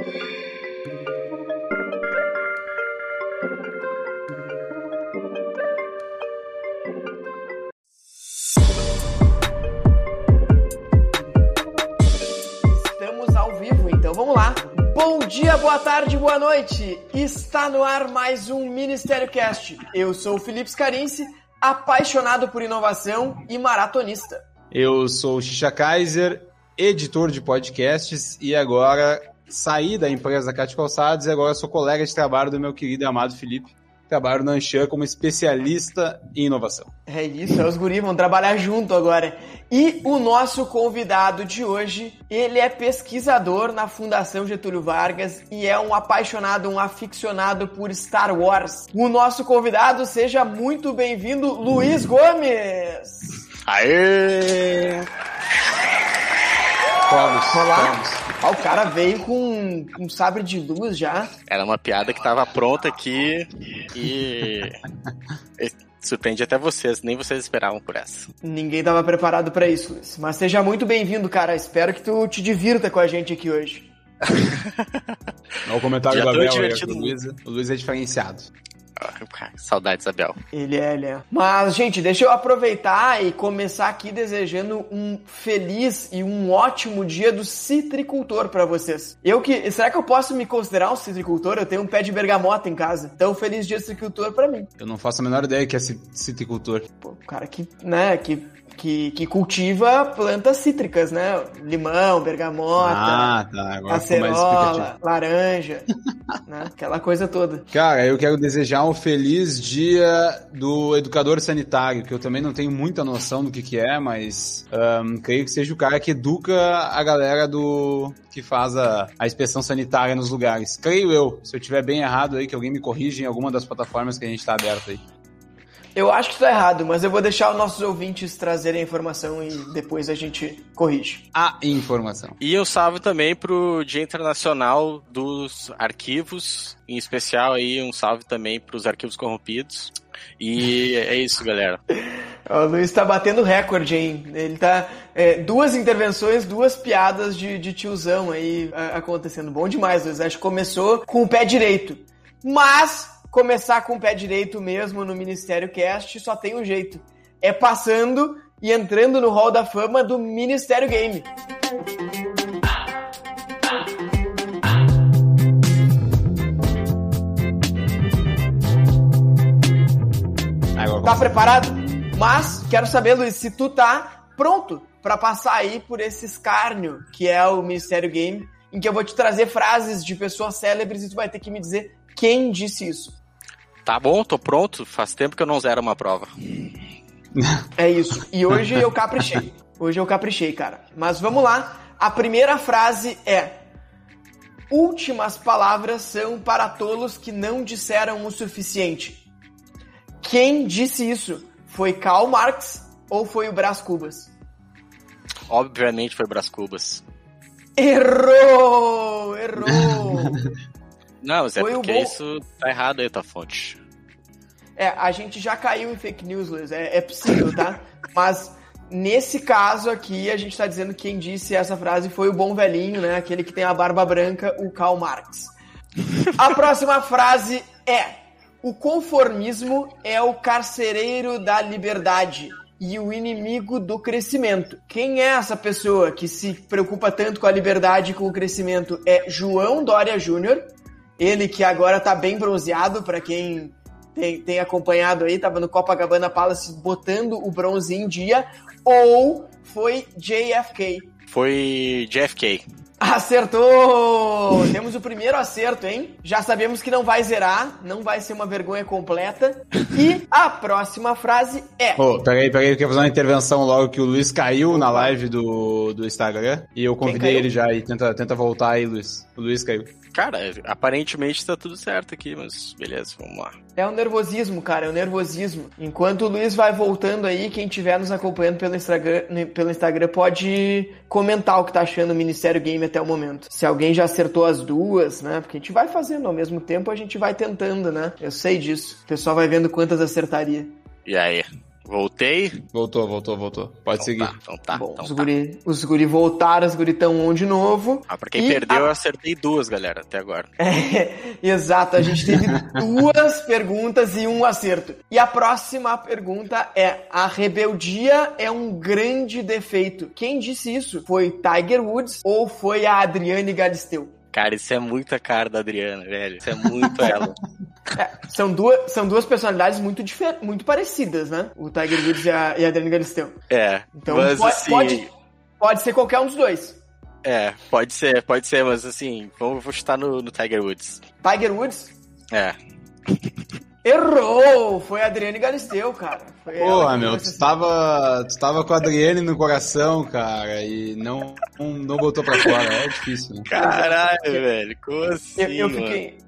Estamos ao vivo, então vamos lá. Bom dia, boa tarde, boa noite. Está no ar mais um Ministério Cast. Eu sou o Felipe Scarinci, apaixonado por inovação e maratonista. Eu sou o Xixa Kaiser, editor de podcasts e agora saí da empresa Cate Calçados e agora sou colega de trabalho do meu querido e amado Felipe. Trabalho na Anshan como especialista em inovação. É isso, é os guris vão trabalhar junto agora. E o nosso convidado de hoje, ele é pesquisador na Fundação Getúlio Vargas e é um apaixonado, um aficionado por Star Wars. O nosso convidado, seja muito bem-vindo, Luiz Gomes! Aê! Vamos, Olá. vamos. Ah, o cara veio com um sabre de luz já. Era uma piada que tava pronta aqui e. Surpreende até vocês, nem vocês esperavam por essa. Ninguém tava preparado pra isso, Luiz. Mas seja muito bem-vindo, cara. Espero que tu te divirta com a gente aqui hoje. Olha o comentário Já divertido o Luiz, o Luiz é diferenciado. Saudades, Abel. Ele é, ele é. Mas, gente, deixa eu aproveitar e começar aqui desejando um feliz e um ótimo dia do citricultor pra vocês. Eu que. Será que eu posso me considerar um citricultor? Eu tenho um pé de bergamota em casa. Então, feliz dia do citricultor pra mim. Eu não faço a menor ideia que é ci- citricultor. Pô, cara que, né, que, que, que cultiva plantas cítricas, né? Limão, bergamota. Ah, tá. Agora acerola, laranja, né? Aquela coisa toda. Cara, eu quero desejar um feliz dia do educador sanitário, que eu também não tenho muita noção do que que é, mas ahn, creio que seja o cara que educa a galera do que faz a, a inspeção sanitária nos lugares. Creio eu. Se eu tiver bem errado aí, que alguém me corrija em alguma das plataformas que a gente tá aberto aí. Eu acho que tá errado, mas eu vou deixar os nossos ouvintes trazerem a informação e depois a gente corrige. A informação. E um salve também pro Dia Internacional dos Arquivos, em especial aí um salve também pros arquivos corrompidos. E é isso, galera. O Luiz tá batendo recorde, hein? Ele tá. é, duas intervenções, duas piadas de, de tiozão aí acontecendo. Bom demais, Luiz. Acho que começou com o pé direito. Mas começar com o pé direito mesmo no Ministério Cast só tem um jeito. É passando e entrando no Hall da Fama do Ministério Game. Tá preparado? Mas quero saber, Luiz, se tu tá pronto pra passar aí por esse escárnio que é o Ministério Game, em que eu vou te trazer frases de pessoas célebres e tu vai ter que me dizer quem disse isso. Tá bom, tô pronto. Faz tempo que eu não zero uma prova. É isso. E hoje eu caprichei. Hoje eu caprichei, cara. Mas vamos lá. A primeira frase é: Últimas palavras são para tolos que não disseram o suficiente. Quem disse isso? Foi Karl Marx ou foi o Brás Cubas? Obviamente foi Brás Cubas. Errou! Errou! Não, mas é Foi o porque bom- isso tá errado aí, tua fonte. É, a gente já caiu em fake news, Luiz. É, é possível, tá? Mas nesse caso aqui, a gente tá dizendo que quem disse essa frase foi o bom velhinho, né? Aquele que tem a barba branca, o Karl Marx. A próxima frase é: O conformismo é o carcereiro da liberdade e o inimigo do crescimento. Quem é essa pessoa que se preocupa tanto com a liberdade e com o crescimento? É João Dória Júnior. Ele que agora tá bem bronzeado, para quem tem, tem acompanhado aí, tava no Copacabana Palace botando o bronze em dia, ou foi JFK? Foi JFK. Acertou! Temos o primeiro acerto, hein? Já sabemos que não vai zerar, não vai ser uma vergonha completa. E a próxima frase é: Ô, peraí, peraí, eu quero fazer uma intervenção logo que o Luiz caiu na live do, do Instagram e eu convidei ele já e tenta, tenta voltar aí, Luiz. O Luiz caiu. Cara, aparentemente tá tudo certo aqui, mas beleza, vamos lá. É o nervosismo, cara, é o nervosismo. Enquanto o Luiz vai voltando aí, quem estiver nos acompanhando pelo Instagram, pelo Instagram pode comentar o que tá achando do Ministério Game até o momento. Se alguém já acertou as duas, né? Porque a gente vai fazendo ao mesmo tempo, a gente vai tentando, né? Eu sei disso. O pessoal vai vendo quantas acertaria. E aí? Voltei? Voltou, voltou, voltou. Pode então seguir. Tá, então tá. Bom, então os, tá. guri, os guri voltaram, os guri tão on de novo. Ah, pra quem E perdeu, a- eu acertei duas, galera, até agora. É, exato, a gente teve duas perguntas e um acerto. E a próxima pergunta é: a rebeldia é um grande defeito. Quem disse isso? Foi Tiger Woods ou foi a Adriane Galisteu? Cara, isso é muito a cara da Adriana, velho. Isso é muito ela. É, são, duas, são duas personalidades muito, muito parecidas, né? O Tiger Woods e a, e a Adriane Galisteu. É. Então mas pode, assim. pode, pode ser qualquer um dos dois. É, pode ser, pode ser, mas assim, vamos, vou chutar no, no Tiger Woods. Tiger Woods É. errou! Foi a Adriane Galisteu, cara. Foi Porra, meu, tu tava, tu tava com a Adriane no coração, cara, e não, não, não botou pra fora. É difícil, né? Caralho, velho. Como assim? Eu, eu mano? fiquei,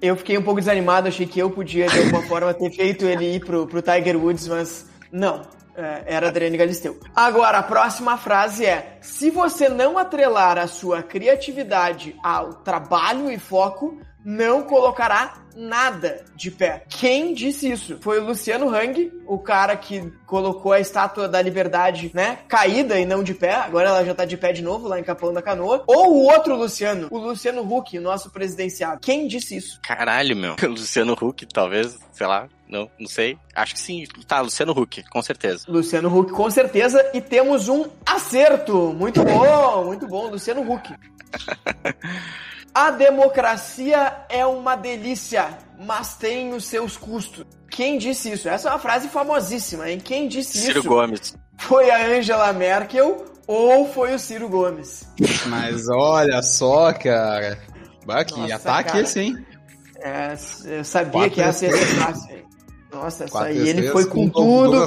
eu fiquei um pouco desanimado, achei que eu podia, de alguma forma, ter feito ele ir pro, pro Tiger Woods, mas não. É, era Adriane Galisteu. Agora, a próxima frase é: se você não atrelar a sua criatividade ao trabalho e foco, não colocará nada de pé. Quem disse isso? Foi o Luciano Hang, o cara que colocou a estátua da liberdade, né, caída e não de pé. Agora ela já tá de pé de novo lá em Capão da Canoa. Ou o outro Luciano, o Luciano Huck, nosso presidenciado. Quem disse isso? Caralho, meu. Luciano Huck, talvez, sei lá. Não, não sei. Acho que sim. Tá, Luciano Huck, com certeza. Luciano Huck, com certeza. E temos um acerto. Muito bom, muito bom, Luciano Huck. A democracia é uma delícia, mas tem os seus custos. Quem disse isso? Essa é uma frase famosíssima, hein? Quem disse Ciro isso? Gomes. Foi a Angela Merkel ou foi o Ciro Gomes? Mas olha só, cara. Bah, que Nossa, ataque cara. esse, hein? É, eu sabia Quatro que ia ser fácil. Nossa, essa aí ele foi com com tudo.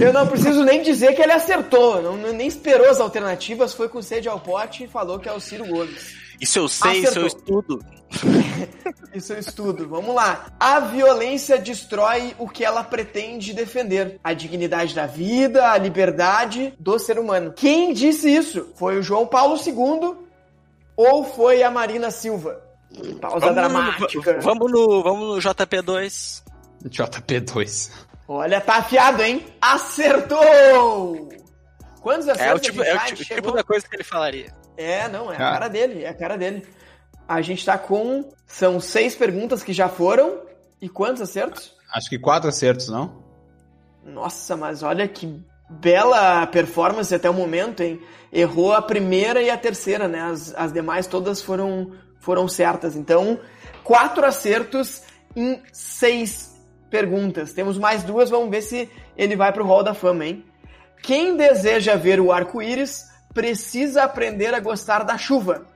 Eu não preciso nem dizer que ele acertou. Não, nem esperou as alternativas, foi com sede ao pote e falou que é o Ciro Gomes. Isso eu sei, isso eu Acertou. estudo. Isso é estudo. Vamos lá. A violência destrói o que ela pretende defender: a dignidade da vida, a liberdade do ser humano. Quem disse isso? Foi o João Paulo II ou foi a Marina Silva? Pausa dramática. No, vamos no, vamos no JP2. JP2. Olha, tá afiado, hein? Acertou! Quantos É acertos o tipo, é o tipo, Chegou- tipo da coisa que ele falaria. É, não, é a cara dele, é a cara dele. A gente tá com. São seis perguntas que já foram. E quantos acertos? Acho que quatro acertos, não? Nossa, mas olha que bela performance até o momento, hein? Errou a primeira e a terceira, né? As, as demais todas foram, foram certas. Então, quatro acertos em seis perguntas. Temos mais duas, vamos ver se ele vai pro Hall da Fama, hein? Quem deseja ver o arco-íris precisa aprender a gostar da chuva.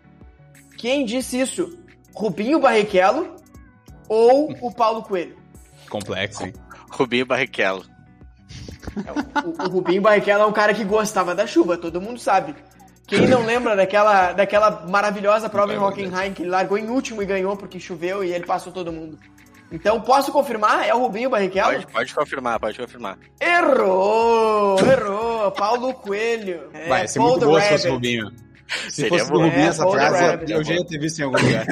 Quem disse isso? Rubinho Barrichello ou o Paulo Coelho? Complexo, hein? Rubinho Barrichello. O, o Rubinho Barrichello é um cara que gostava da chuva, todo mundo sabe. Quem não lembra daquela, daquela maravilhosa prova em Hockenheim que ele largou em último e ganhou porque choveu e ele passou todo mundo? Então, posso confirmar? É o Rubinho Barrichello? Pode, pode confirmar, pode confirmar. Errou! Errou! Paulo Coelho. É, Vai, ser Paul muito boa se fosse o Rubinho. Se Seria fosse do bom. Rubinho É, essa Paul frase, Rabbit, eu é já ia ter visto em algum lugar.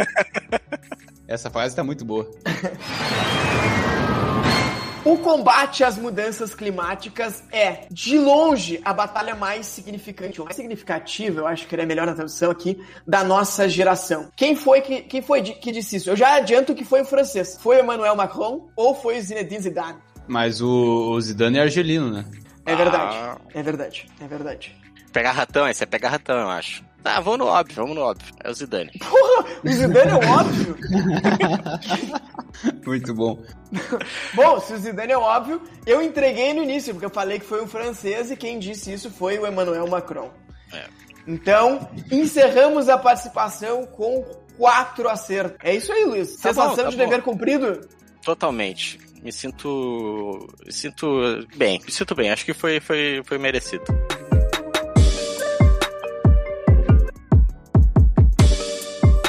essa frase tá muito boa. O combate às mudanças climáticas é, de longe, a batalha mais significante, ou mais significativa, eu acho que é melhor a tradução aqui, da nossa geração. Quem foi que, quem foi que disse isso? Eu já adianto que foi o francês. Foi o Emmanuel Macron ou foi o Zinedine Zidane? Mas o, o Zidane é argelino, né? É verdade, Ah. é verdade, é verdade. Pegar ratão, esse é pegar ratão, eu acho. Tá, vamos no óbvio, vamos no óbvio. É o Zidane. Porra, o Zidane é o óbvio. Muito bom. Bom, se o Zidane é óbvio, eu entreguei no início, porque eu falei que foi um francês e quem disse isso foi o Emmanuel Macron. É. Então, encerramos a participação com quatro acertos. É isso aí, Luiz. Tá Sensação bom, tá de bom. dever cumprido? Totalmente. Me sinto. Me sinto bem, me sinto bem. Acho que foi, foi, foi merecido.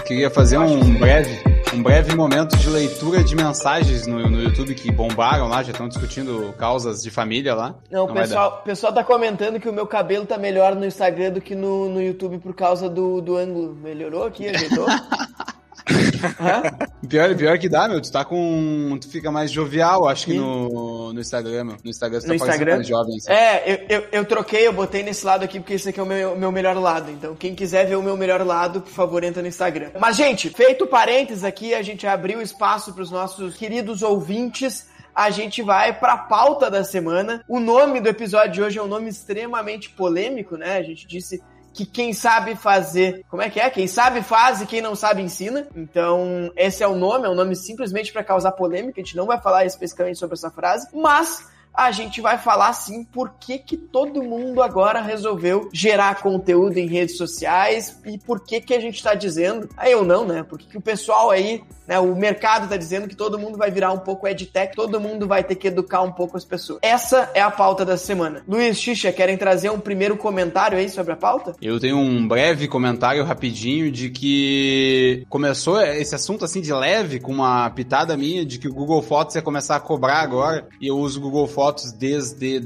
Queria fazer um breve, um breve momento de leitura de mensagens no, no YouTube que bombaram lá, já estão discutindo causas de família lá. Não, o pessoal, pessoal tá comentando que o meu cabelo tá melhor no Instagram do que no, no YouTube por causa do, do ângulo. Melhorou aqui, ajeitou? Hã? Pior, pior que dá, meu. Tu tá com. Tu fica mais jovial, acho que Sim. no, no, Instagram, meu. No Instagram você no tá Instagram? mais jovem. Assim. É, eu, eu, eu, troquei, eu botei nesse lado aqui porque esse aqui é o meu, meu melhor lado. Então, quem quiser ver o meu melhor lado, por favor, entra no Instagram. Mas, gente, feito parênteses aqui, a gente abriu espaço para os nossos queridos ouvintes a gente vai para a pauta da semana. O nome do episódio de hoje é um nome extremamente polêmico, né? A gente disse que quem sabe fazer, como é que é? Quem sabe faz e quem não sabe ensina. Então, esse é o nome, é um nome simplesmente para causar polêmica. A gente não vai falar especificamente sobre essa frase, mas a gente vai falar sim por que, que todo mundo agora resolveu gerar conteúdo em redes sociais e por que, que a gente está dizendo, aí eu não, né? Porque que o pessoal aí né? O mercado está dizendo que todo mundo vai virar um pouco edtech, todo mundo vai ter que educar um pouco as pessoas. Essa é a pauta da semana. Luiz, Xixa, querem trazer um primeiro comentário aí sobre a pauta? Eu tenho um breve comentário rapidinho de que começou esse assunto assim de leve com uma pitada minha de que o Google Fotos ia começar a cobrar agora e eu uso o Google Fotos desde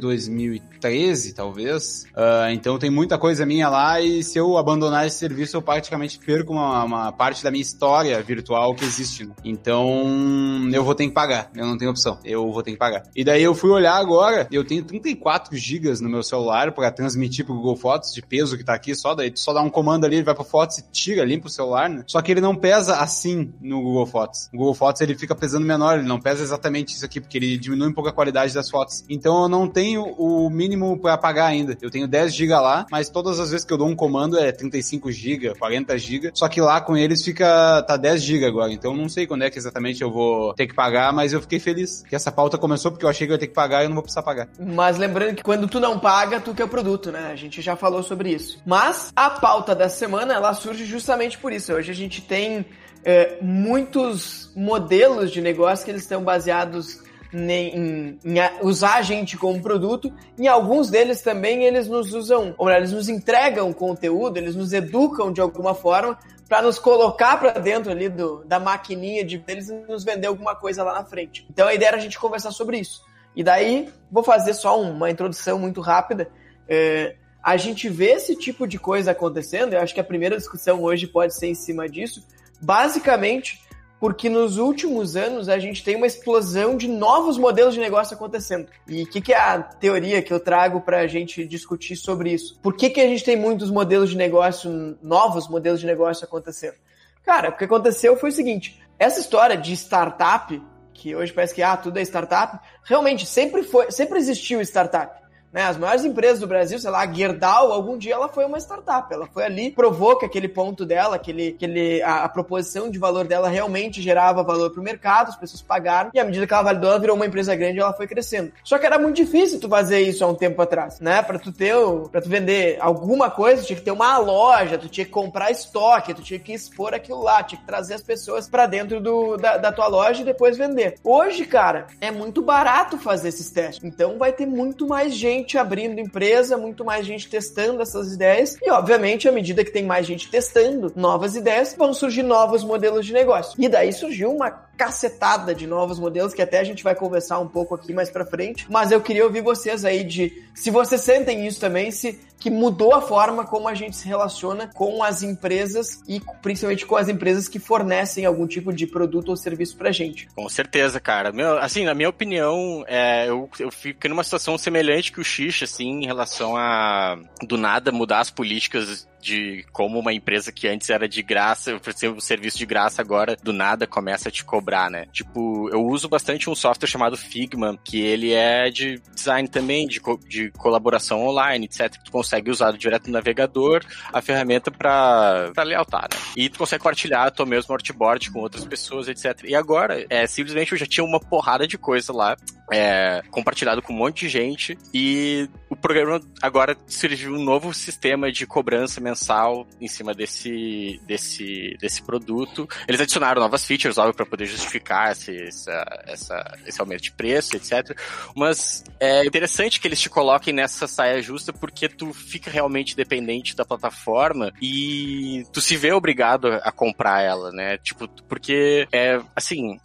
2013, talvez. Uh, então tem muita coisa minha lá e se eu abandonar esse serviço eu praticamente perco uma, uma parte da minha história virtual que existe. Né? Então, eu vou ter que pagar. Eu não tenho opção. Eu vou ter que pagar. E daí eu fui olhar agora, eu tenho 34 GB no meu celular para transmitir pro Google Fotos de peso que tá aqui, só daí tu só dá um comando ali, ele vai pro Fotos e tira, limpa o celular, né? Só que ele não pesa assim no Google Fotos. O Google Fotos ele fica pesando menor, ele não pesa exatamente isso aqui, porque ele diminui um pouco a qualidade das fotos. Então eu não tenho o mínimo para pagar ainda. Eu tenho 10 GB lá, mas todas as vezes que eu dou um comando é 35 GB, 40 GB. Só que lá com eles fica tá 10 GB agora. Então não sei quando é que exatamente eu vou ter que pagar, mas eu fiquei feliz que essa pauta começou porque eu achei que eu ia ter que pagar e eu não vou precisar pagar. Mas lembrando que quando tu não paga, tu que é o produto, né? A gente já falou sobre isso. Mas a pauta da semana, ela surge justamente por isso. Hoje a gente tem é, muitos modelos de negócio que eles estão baseados em, em, usar a gente como produto. Em alguns deles também eles nos usam, ou melhor, eles nos entregam conteúdo, eles nos educam de alguma forma para nos colocar para dentro ali do, da maquininha de eles e nos vender alguma coisa lá na frente. Então a ideia era a gente conversar sobre isso. E daí, vou fazer só uma introdução muito rápida. É, a gente vê esse tipo de coisa acontecendo, eu acho que a primeira discussão hoje pode ser em cima disso. Basicamente, porque nos últimos anos a gente tem uma explosão de novos modelos de negócio acontecendo. E o que, que, é a teoria que eu trago para a gente discutir sobre isso? Por que, que a gente tem muitos modelos de negócio, novos modelos de negócio acontecendo? Cara, o que aconteceu foi o seguinte: essa história de startup, que hoje parece que ah, tudo é startup, realmente sempre foi, sempre existiu startup. Né? As maiores empresas do Brasil, sei lá, a Gerdau, algum dia ela foi uma startup. Ela foi ali, provou que aquele ponto dela, aquele, aquele, a, a proposição de valor dela realmente gerava valor para o mercado, as pessoas pagaram, e à medida que ela validou, ela virou uma empresa grande e ela foi crescendo. Só que era muito difícil tu fazer isso há um tempo atrás, né? Para tu ter, para tu vender alguma coisa, tinha que ter uma loja, tu tinha que comprar estoque, tu tinha que expor aquilo lá, tinha que trazer as pessoas para dentro do, da, da tua loja e depois vender. Hoje, cara, é muito barato fazer esses testes. Então vai ter muito mais gente gente abrindo empresa, muito mais gente testando essas ideias. E, obviamente, à medida que tem mais gente testando novas ideias, vão surgir novos modelos de negócio. E daí surgiu uma cacetada de novos modelos que até a gente vai conversar um pouco aqui mais para frente. Mas eu queria ouvir vocês aí de se vocês sentem isso também, se que mudou a forma como a gente se relaciona com as empresas e principalmente com as empresas que fornecem algum tipo de produto ou serviço pra gente. Com certeza, cara. Meu, assim, na minha opinião, é, eu, eu fico numa situação semelhante que o Xixa, assim, em relação a do nada mudar as políticas de como uma empresa que antes era de graça, um serviço de graça, agora do nada começa a te cobrar, né? Tipo, eu uso bastante um software chamado Figma, que ele é de design também, de, co de colaboração online, etc. Tu consegue usar direto no navegador a ferramenta para lealtar, né? E tu consegue compartilhar teu mesmo artboard com outras pessoas, etc. E agora, é, simplesmente eu já tinha uma porrada de coisa lá, é, compartilhado com um monte de gente, e o programa agora surgiu um novo sistema de cobrança mensal em cima desse, desse, desse produto. Eles adicionaram novas features, óbvio, para poder justificar esse, essa, essa, esse aumento de preço, etc. Mas é interessante que eles te coloquem nessa saia justa porque tu fica realmente dependente da plataforma e tu se vê obrigado a comprar ela, né? Tipo, porque é assim,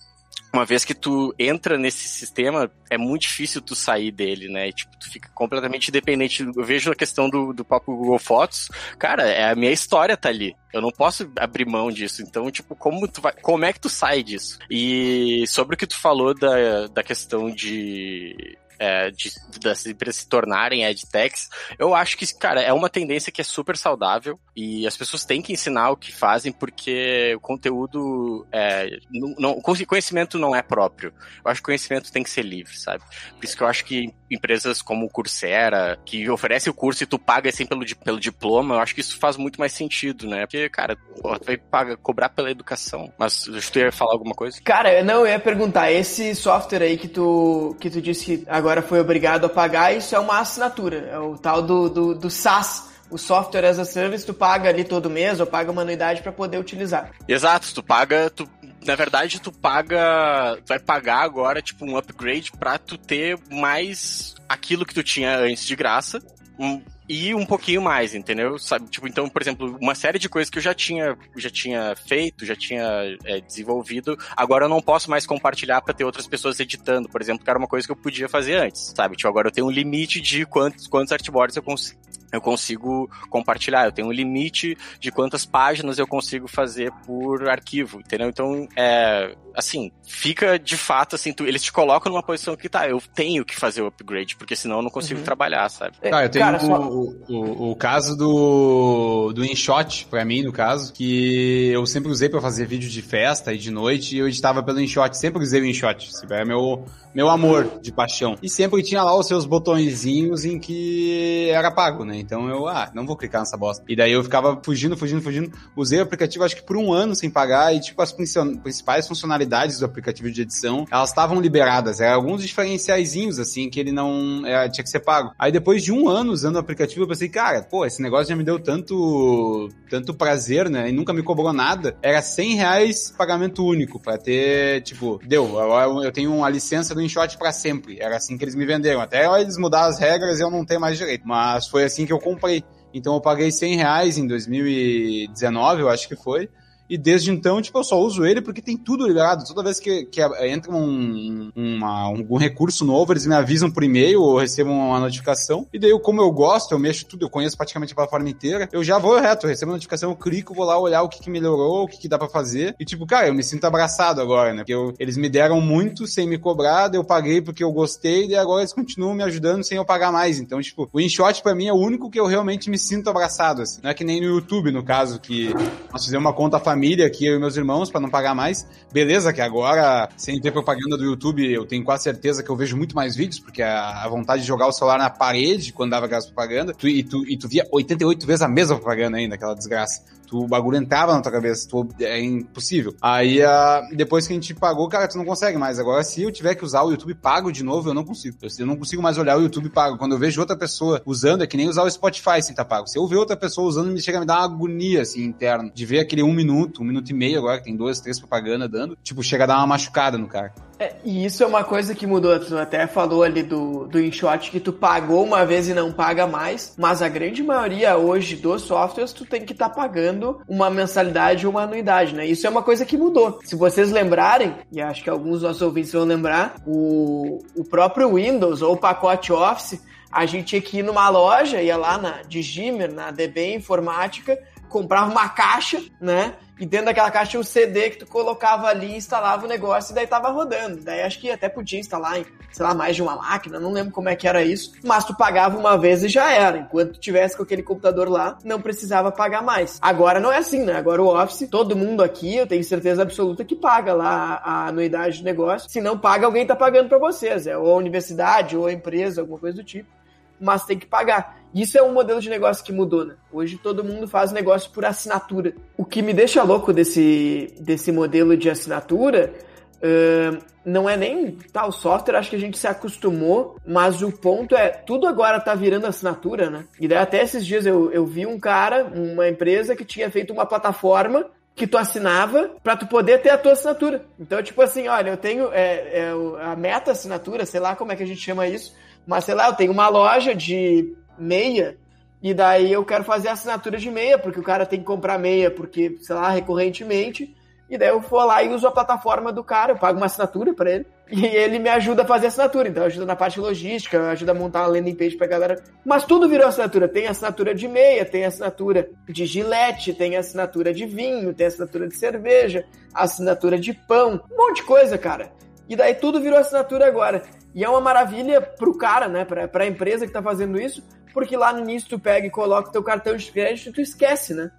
uma vez que tu entra nesse sistema, é muito difícil tu sair dele, né? Tipo, tu fica completamente dependente. Eu vejo a questão do, do próprio Google Fotos, cara, é a minha história tá ali. Eu não posso abrir mão disso. Então, tipo, como tu vai, como é que tu sai disso? E sobre o que tu falou da, da questão de é, de, das empresas se tornarem edtechs, eu acho que, cara, é uma tendência que é super saudável e as pessoas têm que ensinar o que fazem porque o conteúdo, é, não, não, conhecimento não é próprio. Eu acho que o conhecimento tem que ser livre, sabe? Por isso que eu acho que empresas como o Coursera, que oferece o curso e tu paga assim pelo, pelo diploma, eu acho que isso faz muito mais sentido, né? Porque, cara, tu vai pagar, cobrar pela educação. Mas tu ia falar alguma coisa? Cara, não, eu ia perguntar, esse software aí que tu, que tu disse que agora foi obrigado a pagar, isso é uma assinatura, é o tal do, do, do SaaS, o software as a service, tu paga ali todo mês ou paga uma anuidade para poder utilizar. Exato, tu paga, tu, na verdade tu paga, tu vai pagar agora tipo um upgrade para tu ter mais aquilo que tu tinha antes de graça, e um pouquinho mais, entendeu? Sabe, tipo, então, por exemplo, uma série de coisas que eu já tinha, já tinha feito, já tinha é, desenvolvido, agora eu não posso mais compartilhar para ter outras pessoas editando, por exemplo, que era uma coisa que eu podia fazer antes, sabe? Tipo, agora eu tenho um limite de quantos, quantos artboards eu consigo eu consigo compartilhar. Eu tenho um limite de quantas páginas eu consigo fazer por arquivo, entendeu? Então, é, assim, fica de fato assim, tu, eles te colocam numa posição que tá, eu tenho que fazer o upgrade, porque senão eu não consigo uhum. trabalhar, sabe? Tá, eu tenho Cara, o, só... o, o, o, caso do, do InShot, pra mim, no caso, que eu sempre usei para fazer vídeo de festa e de noite, e eu editava pelo InShot, sempre usei o InShot. É meu, meu amor de paixão. E sempre tinha lá os seus botõezinhos em que era pago, né? Então eu, ah, não vou clicar nessa bosta. E daí eu ficava fugindo, fugindo, fugindo. Usei o aplicativo acho que por um ano sem pagar e, tipo, as principais funcionalidades do aplicativo de edição, elas estavam liberadas. Eram alguns diferenciaizinhos, assim, que ele não era, tinha que ser pago. Aí depois de um ano usando o aplicativo, eu pensei, cara, pô, esse negócio já me deu tanto, tanto prazer, né? E nunca me cobrou nada. Era 100 reais pagamento único pra ter, tipo, deu. Eu tenho uma licença do InShot para sempre. Era assim que eles me venderam. Até eles mudaram as regras e eu não tenho mais direito. Mas foi assim que eu comprei. Então eu paguei 100 reais em 2019, eu acho que foi. E desde então, tipo, eu só uso ele porque tem tudo ligado. Toda vez que, que entra um, uma, algum recurso novo, eles me avisam por e-mail ou recebo uma notificação. E daí, como eu gosto, eu mexo tudo, eu conheço praticamente a plataforma inteira, eu já vou reto, eu recebo a notificação, eu clico, vou lá olhar o que, que melhorou, o que, que dá para fazer. E tipo, cara, eu me sinto abraçado agora, né? Porque eu, eles me deram muito sem me cobrar, eu paguei porque eu gostei, e agora eles continuam me ajudando sem eu pagar mais. Então, tipo, o InShot para mim é o único que eu realmente me sinto abraçado, assim. Não é que nem no YouTube, no caso, que nós fizemos uma conta família aqui, eu e meus irmãos, para não pagar mais. Beleza, que agora, sem ter propaganda do YouTube, eu tenho quase certeza que eu vejo muito mais vídeos, porque a, a vontade de jogar o celular na parede quando dava aquelas propaganda, tu, e, tu, e tu via 88 vezes a mesma propaganda ainda, aquela desgraça. Tu, o bagulho entrava na tua cabeça, tu, é impossível. Aí, uh, depois que a gente pagou, cara, tu não consegue mais. Agora, se eu tiver que usar o YouTube pago de novo, eu não consigo. Eu, eu não consigo mais olhar o YouTube pago. Quando eu vejo outra pessoa usando, é que nem usar o Spotify sem estar tá pago. Se eu ver outra pessoa usando, me chega a me dar uma agonia, assim, interna. De ver aquele um minuto, um minuto e meio agora, que tem duas, três propagandas dando, tipo, chega a dar uma machucada no cara. É, e isso é uma coisa que mudou. Tu até falou ali do, do InShot que tu pagou uma vez e não paga mais, mas a grande maioria hoje dos softwares tu tem que estar tá pagando uma mensalidade ou uma anuidade, né? Isso é uma coisa que mudou. Se vocês lembrarem, e acho que alguns dos nossos ouvintes vão lembrar, o, o próprio Windows ou o pacote Office, a gente tinha que ir numa loja, ia lá na Digimer, na DB Informática, comprava uma caixa, né? E dentro daquela caixa tinha um CD que tu colocava ali, instalava o negócio e daí tava rodando. Daí acho que até podia instalar em, sei lá, mais de uma máquina, não lembro como é que era isso. Mas tu pagava uma vez e já era. Enquanto tu tivesse com aquele computador lá, não precisava pagar mais. Agora não é assim, né? Agora o Office, todo mundo aqui, eu tenho certeza absoluta que paga lá a anuidade do negócio. Se não paga, alguém tá pagando para vocês. É ou a universidade, ou a empresa, alguma coisa do tipo. Mas tem que pagar. Isso é um modelo de negócio que mudou, né? Hoje todo mundo faz negócio por assinatura. O que me deixa louco desse, desse modelo de assinatura uh, não é nem tal tá, software, acho que a gente se acostumou, mas o ponto é, tudo agora tá virando assinatura, né? E daí até esses dias eu, eu vi um cara, uma empresa que tinha feito uma plataforma que tu assinava para tu poder ter a tua assinatura. Então, tipo assim, olha, eu tenho é, é, a meta assinatura, sei lá como é que a gente chama isso, mas sei lá, eu tenho uma loja de meia, e daí eu quero fazer assinatura de meia, porque o cara tem que comprar meia, porque, sei lá, recorrentemente, E daí eu vou lá e uso a plataforma do cara, eu pago uma assinatura para ele. E ele me ajuda a fazer assinatura. Então ajuda na parte logística, ajuda a montar uma landing page pra galera. Mas tudo virou assinatura. Tem assinatura de meia, tem assinatura de gilete, tem assinatura de vinho, tem assinatura de cerveja, assinatura de pão, um monte de coisa, cara. E daí tudo virou assinatura agora. E é uma maravilha pro cara, né? Pra, pra empresa que tá fazendo isso, porque lá no início tu pega e coloca teu cartão de crédito e tu esquece, né?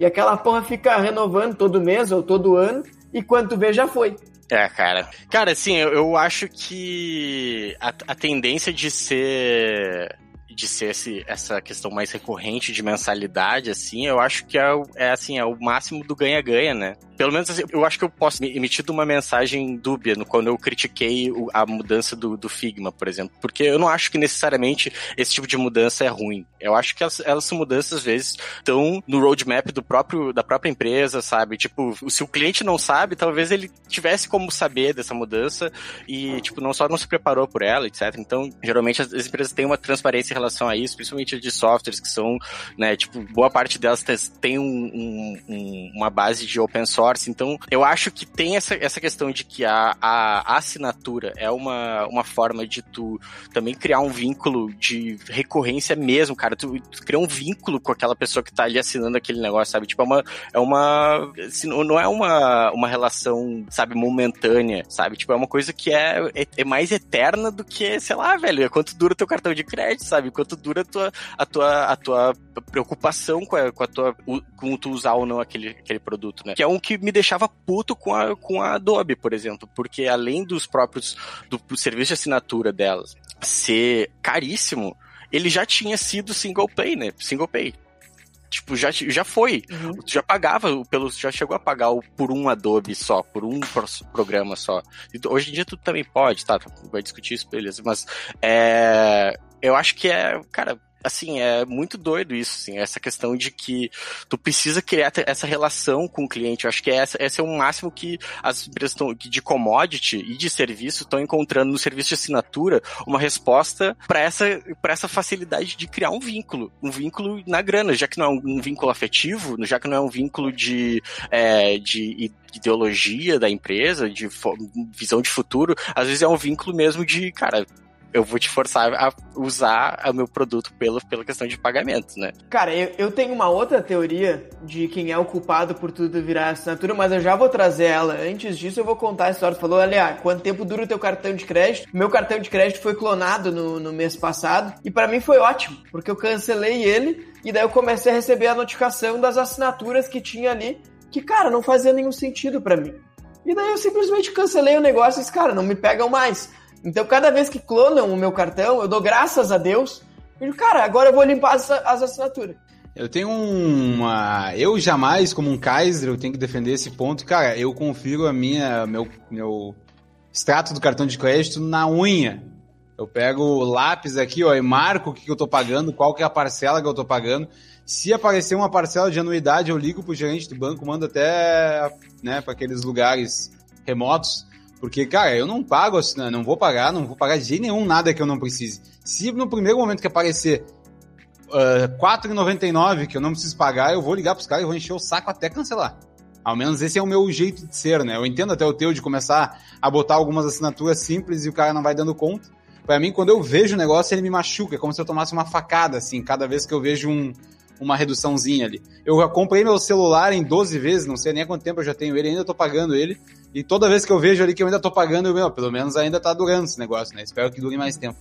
E aquela porra fica renovando todo mês ou todo ano, e quando tu vê, já foi. É, cara. Cara, assim, eu, eu acho que a, a tendência de ser de ser esse, essa questão mais recorrente de mensalidade, assim, eu acho que é, é assim, é o máximo do ganha-ganha, né? Pelo menos assim, eu acho que eu posso emitir uma mensagem dúbia no, quando eu critiquei o, a mudança do, do, Figma, por exemplo. Porque eu não acho que necessariamente esse tipo de mudança é ruim. Eu acho que elas, elas mudanças, às vezes, estão no roadmap do próprio, da própria empresa, sabe? Tipo, se o cliente não sabe, talvez ele tivesse como saber dessa mudança e, tipo, não só não se preparou por ela, etc. Então, geralmente as, as empresas têm uma transparência relação a isso, principalmente de softwares que são, né, tipo, boa parte delas tem um, um, uma base de open source, então eu acho que tem essa, essa questão de que a, a assinatura é uma, uma forma de tu também criar um vínculo de recorrência mesmo, cara, tu, tu cria um vínculo com aquela pessoa que tá ali assinando aquele negócio, sabe, tipo, é uma, é uma assim, não é uma, uma relação, sabe, momentânea, sabe, tipo, é uma coisa que é, é, é mais eterna do que, sei lá, velho, é quanto dura o teu cartão de crédito, sabe, quanto dura a tua, a tua, a tua preocupação com a, com a tua, com tu usar ou não aquele, aquele produto, né? Que é um que me deixava puto com a, com a Adobe, por exemplo, porque além dos próprios, do, do serviço de assinatura delas ser caríssimo, ele já tinha sido single pay, né? Single pay. Tipo, já, já foi. Uhum. Já pagava, pelo, já chegou a pagar por um Adobe só, por um programa só. Hoje em dia tu também pode, tá? Vai discutir isso, beleza. Mas é, eu acho que é, cara, assim, é muito doido isso, assim, essa questão de que tu precisa criar essa relação com o cliente. Eu acho que essa, esse é o máximo que as empresas estão, de commodity e de serviço estão encontrando no serviço de assinatura uma resposta para essa, essa facilidade de criar um vínculo, um vínculo na grana, já que não é um, um vínculo afetivo, já que não é um vínculo de, é, de ideologia da empresa, de visão de futuro, às vezes é um vínculo mesmo de, cara, eu vou te forçar a usar o meu produto pela, pela questão de pagamento, né? Cara, eu, eu tenho uma outra teoria de quem é o culpado por tudo virar assinatura, mas eu já vou trazer ela. Antes disso, eu vou contar a história. Tu falou, aliás, quanto tempo dura o teu cartão de crédito? Meu cartão de crédito foi clonado no, no mês passado e para mim foi ótimo, porque eu cancelei ele e daí eu comecei a receber a notificação das assinaturas que tinha ali, que, cara, não fazia nenhum sentido para mim. E daí eu simplesmente cancelei o negócio e disse, cara, não me pegam mais. Então, cada vez que clonam o meu cartão, eu dou graças a Deus. E cara, agora eu vou limpar as, as assinaturas. Eu tenho uma. Eu jamais, como um Kaiser, eu tenho que defender esse ponto. Cara, eu confiro a minha, meu, meu extrato do cartão de crédito na unha. Eu pego o lápis aqui, ó, e marco o que eu tô pagando, qual que é a parcela que eu tô pagando. Se aparecer uma parcela de anuidade, eu ligo pro gerente do banco, mando até, né, para aqueles lugares remotos porque, cara, eu não pago, assim, não vou pagar, não vou pagar de jeito nenhum nada que eu não precise. Se no primeiro momento que aparecer uh, ah, 4,99 que eu não preciso pagar, eu vou ligar pros caras e vou encher o saco até cancelar. Ao menos esse é o meu jeito de ser, né? Eu entendo até o teu de começar a botar algumas assinaturas simples e o cara não vai dando conta. Para mim, quando eu vejo o negócio, ele me machuca. É como se eu tomasse uma facada, assim, cada vez que eu vejo um, uma reduçãozinha ali. Eu comprei meu celular em 12 vezes, não sei nem há quanto tempo eu já tenho ele, ainda tô pagando ele. E toda vez que eu vejo ali que eu ainda tô pagando, eu, meu, pelo menos ainda tá durando esse negócio, né? Espero que dure mais tempo.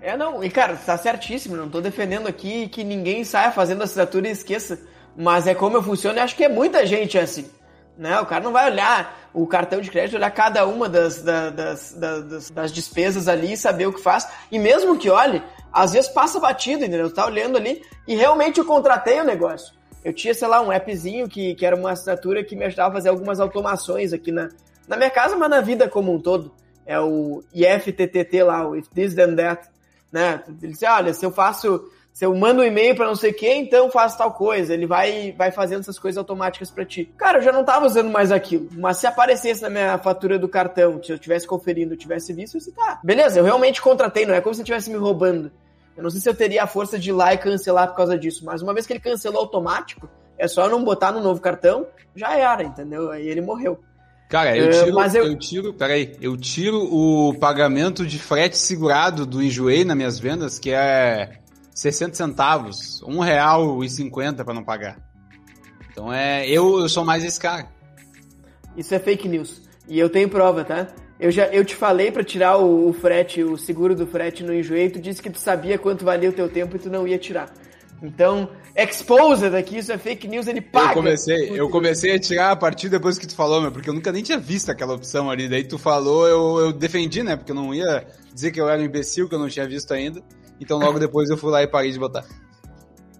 É, não, e cara, tá certíssimo, não tô defendendo aqui que ninguém saia fazendo assinatura e esqueça. Mas é como eu funciono e acho que é muita gente assim. Né? O cara não vai olhar o cartão de crédito, olhar cada uma das, das, das, das, despesas ali e saber o que faz. E mesmo que olhe, às vezes passa batido, entendeu? Tá olhando ali e realmente eu contratei o negócio. Eu tinha, sei lá, um appzinho que, que era uma assinatura que me ajudava a fazer algumas automações aqui na, na minha casa, mas na vida como um todo. É o IFTTT lá, o If This Then That, né? Ele disse, olha, se eu faço, se eu mando um e-mail para não sei quem, então faço tal coisa. Ele vai, vai fazendo essas coisas automáticas para ti. Cara, eu já não tava usando mais aquilo, mas se aparecesse na minha fatura do cartão, se eu tivesse conferindo, eu tivesse visto, eu disse, tá, beleza, eu realmente contratei, não é como se estivesse me roubando. Eu não sei se eu teria a força de ir lá e cancelar por causa disso, mas uma vez que ele cancelou automático, É só não botar no novo cartão, já era, entendeu? Aí ele morreu. Cara, eu tiro, uh, mas eu... eu tiro, peraí, eu tiro o pagamento de frete segurado do Enjoei nas minhas vendas, que é 60 centavos, um real e cinquenta para não pagar. Então é, eu, eu sou mais esse cara. Isso é fake news. E eu tenho prova, tá? Eu já eu te falei para tirar o, o, frete, o seguro do frete no Enjoei, tu disse que tu sabia quanto valia o teu tempo e tu não ia tirar. Então, exposed aqui, isso é fake news, ele paga. Eu comecei, eu comecei a tirar a partir depois que tu falou, meu, porque eu nunca nem tinha visto aquela opção ali. Daí tu falou, eu, eu defendi, né? Porque eu não ia dizer que eu era um imbecil, que eu não tinha visto ainda. Então logo depois eu fui lá e parei de botar.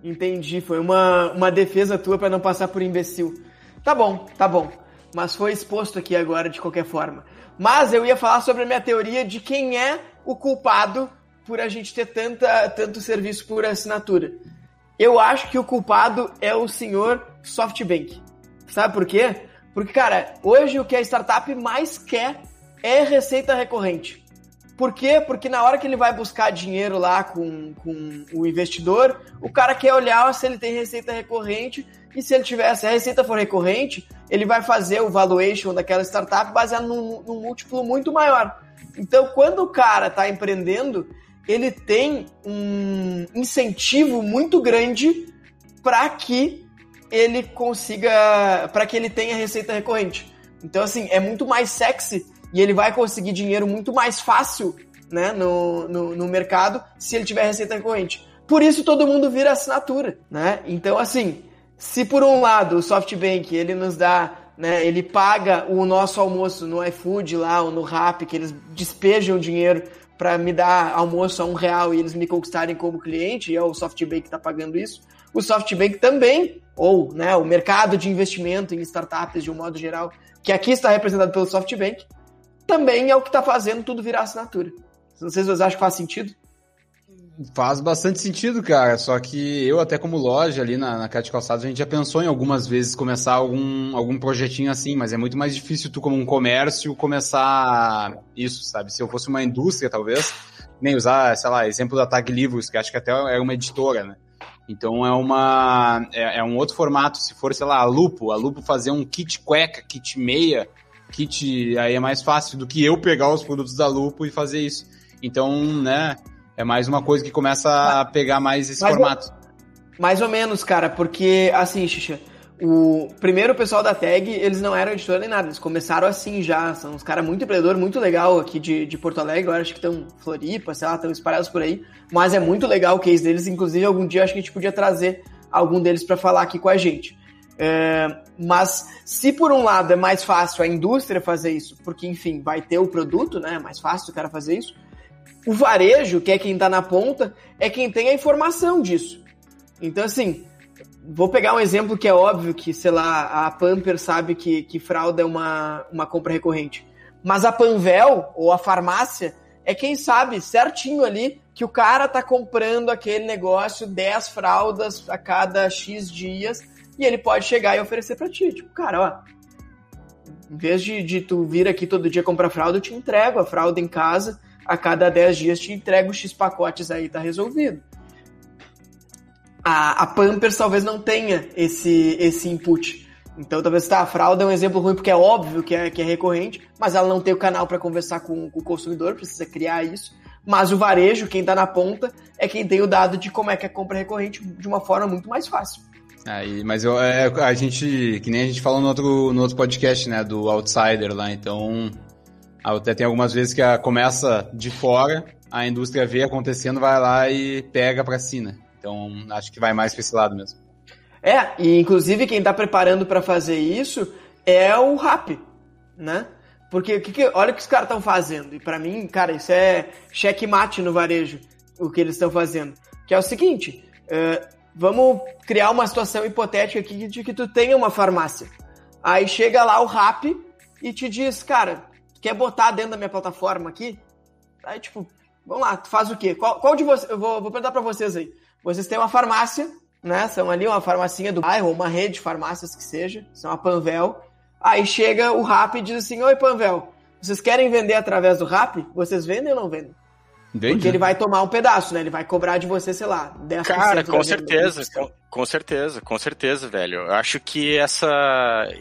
Entendi, foi uma, uma defesa tua para não passar por imbecil. Tá bom, tá bom. Mas foi exposto aqui agora de qualquer forma. Mas eu ia falar sobre a minha teoria de quem é o culpado por a gente ter tanta, tanto serviço por assinatura. Eu acho que o culpado é o senhor SoftBank. Sabe por quê? Porque, cara, hoje o que a startup mais quer é receita recorrente. Por quê? Porque na hora que ele vai buscar dinheiro lá com, com o investidor, o cara quer olhar se ele tem receita recorrente e se ele tiver, se a receita for recorrente, ele vai fazer o valuation daquela startup baseado num, num múltiplo muito maior. Então, quando o cara está empreendendo, ele tem um incentivo muito grande para que ele consiga, para que ele tenha receita recorrente. Então, assim, é muito mais sexy e ele vai conseguir dinheiro muito mais fácil né, no, no, no mercado se ele tiver receita recorrente. Por isso todo mundo vira assinatura, né? Então, assim, se por um lado o SoftBank ele nos dá, né, ele paga o nosso almoço no iFood lá ou no Rap, que eles despejam dinheiro para me dar almoço a um real e eles me conquistarem como cliente, e é o SoftBank que está pagando isso. O SoftBank também, ou né, o mercado de investimento em startups de um modo geral, que aqui está representado pelo SoftBank, também é o que está fazendo tudo virar assinatura. Não sei se vocês acham que faz sentido. Faz bastante sentido, cara. Só que eu, até como loja ali na, na Cat Calçados, a gente já pensou em algumas vezes começar algum, algum projetinho assim, mas é muito mais difícil tu, como um comércio, começar isso, sabe? Se eu fosse uma indústria, talvez, nem usar, sei lá, exemplo da Tag Livros, que acho que até é uma editora, né? Então é uma. É, é, um outro formato. Se for, sei lá, a Lupo, a Lupo fazer um kit cueca, kit meia, kit. Aí é mais fácil do que eu pegar os produtos da Lupo e fazer isso. Então, né? É mais uma coisa que começa a pegar mais esse mais formato. mais ou menos, cara, porque assim, Xixa, o primeiro pessoal da tag, eles não eram editora nem nada, eles começaram assim já, são uns caras muito empreendedor, muito legal aqui de, de Porto Alegre, agora acho que estão Floripa, sei lá, estão espalhados por aí, mas é muito legal o case deles, inclusive algum dia acho que a gente podia trazer algum deles para falar aqui com a gente. É, mas se por um lado é mais fácil a indústria fazer isso, porque enfim, vai ter o produto, né, é mais fácil o cara fazer isso, o varejo, que é quem está na ponta, é quem tem a informação disso. Então, assim, vou pegar um exemplo que é óbvio que, sei lá, a Pamper sabe que, que fralda é uma, uma compra recorrente. Mas a Panvel, ou a farmácia, é quem sabe certinho ali que o cara tá comprando aquele negócio 10 fraldas a cada X dias e ele pode chegar e oferecer para ti. Tipo, cara, ó, em vez de, de tu vir aqui todo dia comprar fralda, eu te entrego a fralda em casa a cada 10 dias te entrega os X pacotes aí, tá resolvido. A, a Pampers talvez não tenha esse, esse input. Então talvez tá, a fralda é um exemplo ruim porque é óbvio que é, que é recorrente, mas ela não tem o canal para conversar com, com, o consumidor, precisa criar isso. Mas o varejo, quem está na ponta, é quem tem o dado de como é que é compra recorrente de uma forma muito mais fácil. Aí, mas eu, é, a gente, que nem a gente falou no outro, no outro podcast, né, do Outsider lá, então até tem algumas vezes que a, começa de fora, a indústria vê acontecendo, vai lá e pega para si, né? Então, acho que vai mais para esse lado mesmo. É, e inclusive quem está preparando para fazer isso é o RAP, né? Porque que que, olha o que os caras estão fazendo. E para mim, cara, isso é checkmate no varejo, o que eles estão fazendo. Que é o seguinte, uh, vamos criar uma situação hipotética aqui de que tu tenha uma farmácia. Aí chega lá o RAP e te diz, cara, quer botar dentro da minha plataforma aqui? Aí, tipo, vamos lá, tu faz o quê? Qual, qual de vocês? Eu vou, vou perguntar para vocês aí. Vocês têm uma farmácia, né? São ali uma farmacinha do bairro, uma rede de farmácias que seja, são a Panvel. Aí chega o Rap e diz assim: Oi, Panvel, vocês querem vender através do Rap? Vocês vendem ou não vendem? Vende. Porque ele vai tomar um pedaço, né? Ele vai cobrar de você, sei lá, 10% Cara, com certeza. Com certeza, com certeza, velho. Eu acho que essa.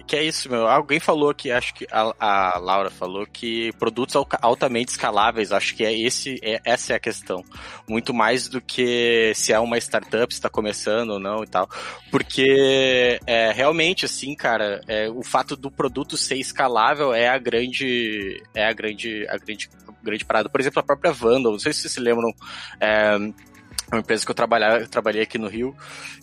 Que é isso, meu. Alguém falou que, acho que a, a Laura falou que produtos altamente escaláveis, acho que é esse, é, essa é a questão. Muito mais do que se é uma startup, se está começando ou não e tal. Porque é, realmente, assim, cara, é, o fato do produto ser escalável é a grande. É a grande. A grande grande parada. Por exemplo, a própria Vandal, não sei se vocês se lembram, é, uma empresa que eu, trabalhava, eu trabalhei aqui no Rio,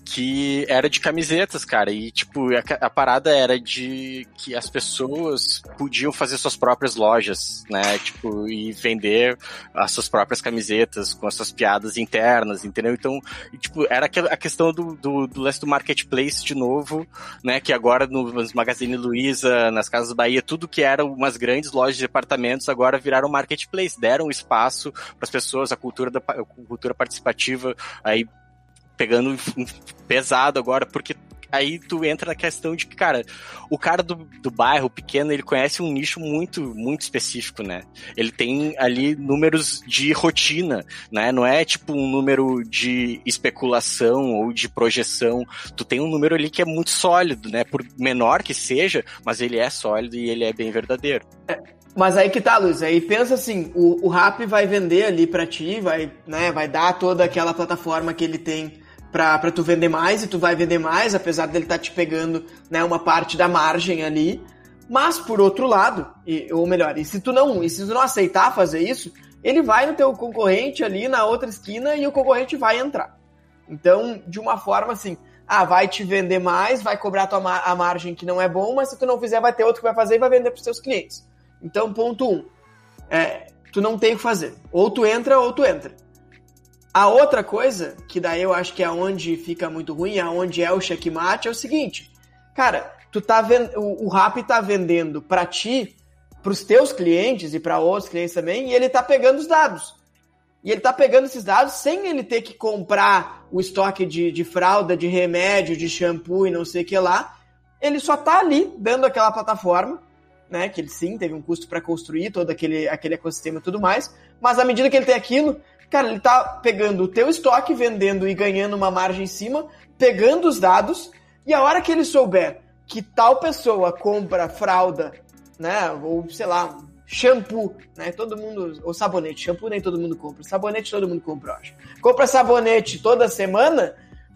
que era de camisetas, cara. E, tipo, a, a, parada era de que as pessoas podiam fazer suas próprias lojas, né? Tipo, e vender as suas próprias camisetas com as suas piadas internas, entendeu? Então, e, tipo, era a questão do, do, do lance do marketplace de novo, né? Que agora nos Magazine Luiza, nas Casas Bahia, tudo que eram umas grandes lojas de departamentos agora viraram marketplace, deram espaço para as pessoas, a cultura da a cultura participativa aí pegando pesado agora, porque aí tu entra na questão de que, cara, o cara do, do bairro pequeno, ele conhece um nicho muito, muito específico, né? Ele tem ali números de rotina, né? Não é tipo um número de especulação ou de projeção. Tu tem um número ali que é muito sólido, né? Por menor que seja, mas ele é sólido e ele é bem verdadeiro. É, mas aí que tá, Luiz. Aí pensa assim, o, o Rap vai vender ali para ti, vai, né, vai dar toda aquela plataforma que ele tem para tu vender mais e tu vai vender mais, apesar dele estar tá te pegando, né, uma parte da margem ali. Mas por outro lado, e, ou melhor, e se tu não, e se tu não aceitar fazer isso, ele vai no teu concorrente ali na outra esquina e o concorrente vai entrar. Então, de uma forma assim, ah, vai te vender mais, vai cobrar tua a margem que não é bom, mas se tu não fizer, vai ter outro que vai fazer e vai vender para os teus clientes. Então, ponto um, é, tu não tem o que fazer. Ou tu entra ou tu entra. A outra coisa, que daí eu acho que é onde fica muito ruim, é onde é o checkmate, é o seguinte. Cara, tu tá vendo, o, Rap tá vendendo para ti, pros teus clientes e para outros clientes também, e ele tá pegando os dados. E ele tá pegando esses dados sem ele ter que comprar o estoque de, de fralda, de remédio, de shampoo e não sei o que lá. Ele só tá ali, dando aquela plataforma, né? Que ele sim teve um custo para construir todo aquele, aquele ecossistema e tudo mais, mas à medida que ele tem aquilo, cara, ele tá pegando o teu estoque, vendendo e ganhando uma margem em cima, pegando os dados, e a hora que ele souber que tal pessoa compra fralda, né? Ou sei lá, shampoo, né? Todo mundo. Ou sabonete. Shampoo nem todo mundo compra. Sabonete todo mundo compra, eu acho. Compra sabonete toda semana,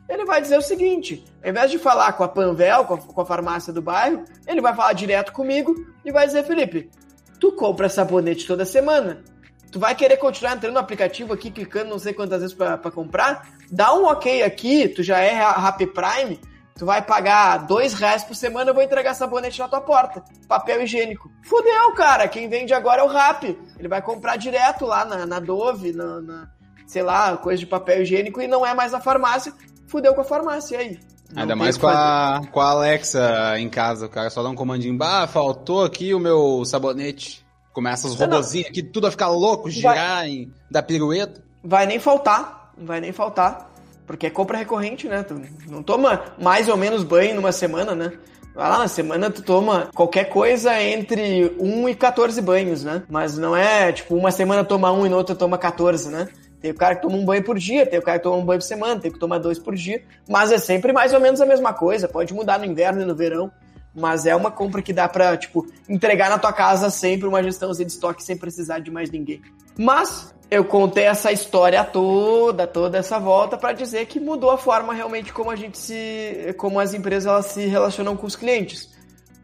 ele vai dizer o seguinte: ao invés de falar com a Panvel, com a, com a, farmácia do bairro, ele vai falar direto comigo e vai dizer: Felipe, tu compra sabonete toda semana. Tu vai querer continuar entrando no aplicativo aqui, clicando não sei quantas vezes para comprar? Dá um ok aqui, tu já é Happy Prime, tu vai pagar dois reais por semana, eu vou entregar sabonete na tua porta. Papel higiênico. Fudeu, cara. Quem vende agora é o Rap. Ele vai comprar direto lá na, na Dove, na, na sei lá, coisa de papel higiênico e não é mais a farmácia fudeu com a farmácia, e aí? Não Ainda mais com a, com a Alexa em casa, o cara só dá um comandinho, bah, faltou aqui o meu sabonete. Começa os robozinhos aqui, tudo a ficar louco, girar, vai, em, dar pirueta. Vai nem faltar, não vai nem faltar. Porque é compra recorrente, né? Tu não toma mais ou menos banho numa semana, né? Vai lá, na semana tu toma qualquer coisa entre 1 e 14 banhos, né? Mas não é, tipo, uma semana toma 1 e na outra toma 14, né? Tem o cara que toma um banho por dia, tem o cara que toma um banho por semana, tem que tomar dois por dia, mas é sempre mais ou menos a mesma coisa. Pode mudar no inverno e no verão, mas é uma compra que dá pra, tipo, entregar na tua casa sempre uma gestãozinha de estoque sem precisar de mais ninguém. Mas eu contei essa história toda, toda essa volta para dizer que mudou a forma realmente como a gente se, como as empresas elas se relacionam com os clientes.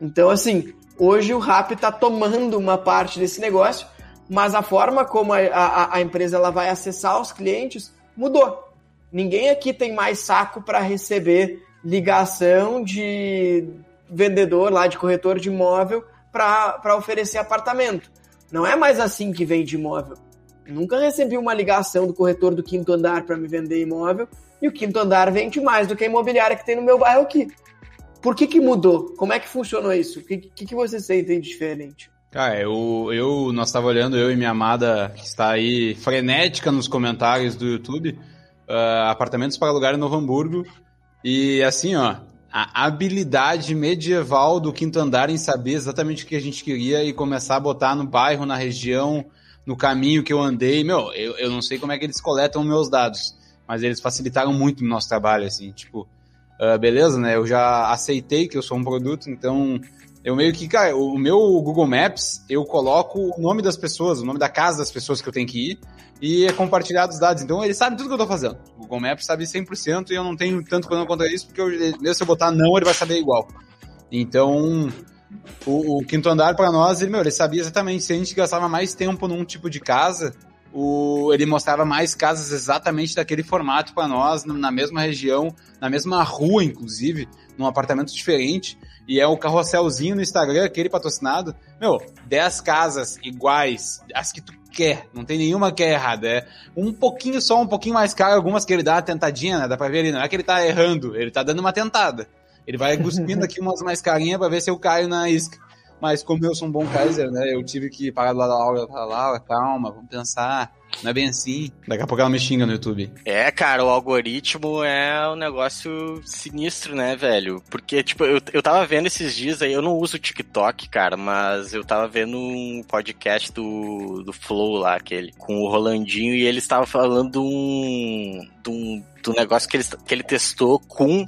Então, assim, hoje o Rap está tomando uma parte desse negócio mas a forma como a, a, a empresa ela vai acessar os clientes mudou. Ninguém aqui tem mais saco para receber ligação de vendedor lá, de corretor de imóvel, para oferecer apartamento. Não é mais assim que vende imóvel. Nunca recebi uma ligação do corretor do quinto andar para me vender imóvel e o quinto andar vende mais do que a imobiliária que tem no meu bairro aqui. Por que, que mudou? Como é que funcionou isso? O que, que, que você sente diferente? Cara, eu, eu, nós estava olhando, eu e minha amada, que está aí frenética nos comentários do YouTube, uh, apartamentos para alugar em Novo Hamburgo. E assim, ó, a habilidade medieval do quinto andar em saber exatamente o que a gente queria e começar a botar no bairro, na região, no caminho que eu andei. Meu, eu, eu não sei como é que eles coletam meus dados, mas eles facilitaram muito o nosso trabalho, assim, tipo, uh, beleza, né? Eu já aceitei que eu sou um produto, então eu meio que, cara, o meu Google Maps, eu coloco o nome das pessoas, o nome da casa das pessoas que eu tenho que ir e é compartilhado os dados. Então ele sabe tudo que eu tô fazendo. O Google Maps sabe 100% e eu não tenho tanto problema contra isso, porque eu, mesmo se eu botar não, ele vai saber igual. Então, o, o quinto andar para nós, ele, meu, ele sabia exatamente se a gente gastava mais tempo num tipo de casa, o, ele mostrava mais casas exatamente daquele formato para nós, na mesma região, na mesma rua, inclusive, num apartamento diferente. E é o carrosselzinho no Instagram, aquele patrocinado. Meu, 10 casas iguais, as que tu quer, não tem nenhuma que é errada. É um pouquinho só, um pouquinho mais caro, algumas que ele dá uma tentadinha, né? Dá pra ver ali, não é que ele tá errando, ele tá dando uma tentada. Ele vai cuspindo aqui umas mais carinhas pra ver se eu caio na isca. Mas como eu sou um bom Kaiser, né? Eu tive que parar do lado da Laura e falar, Laura, calma, vamos pensar. Não é bem assim. Daqui a pouco ela me xinga no YouTube. É, cara, o algoritmo é um negócio sinistro, né, velho? Porque, tipo, eu, eu tava vendo esses dias aí, eu não uso TikTok, cara, mas eu tava vendo um podcast do, do Flow lá, aquele, com o Rolandinho, e ele estava falando de um, de um, um negócio que ele, que ele testou com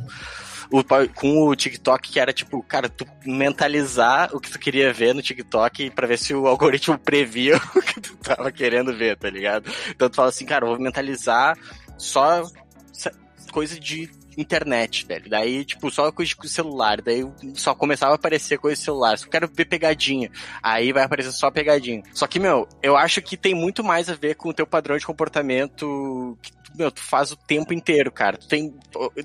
o, com o TikTok, que era tipo, cara, tu mentalizar o que tu queria ver no TikTok pra ver se o algoritmo previa o que tu tava querendo ver, tá ligado? Então tu fala assim, cara, vou mentalizar só coisa de internet, velho. Daí, tipo, só coisa de celular. Daí só começava a aparecer coisa de celular. Só quero ver pegadinha. Aí vai aparecer só pegadinha. Só que, meu, eu acho que tem muito mais a ver com o teu padrão de comportamento que meu, tu faz o tempo inteiro, cara. Tu tem.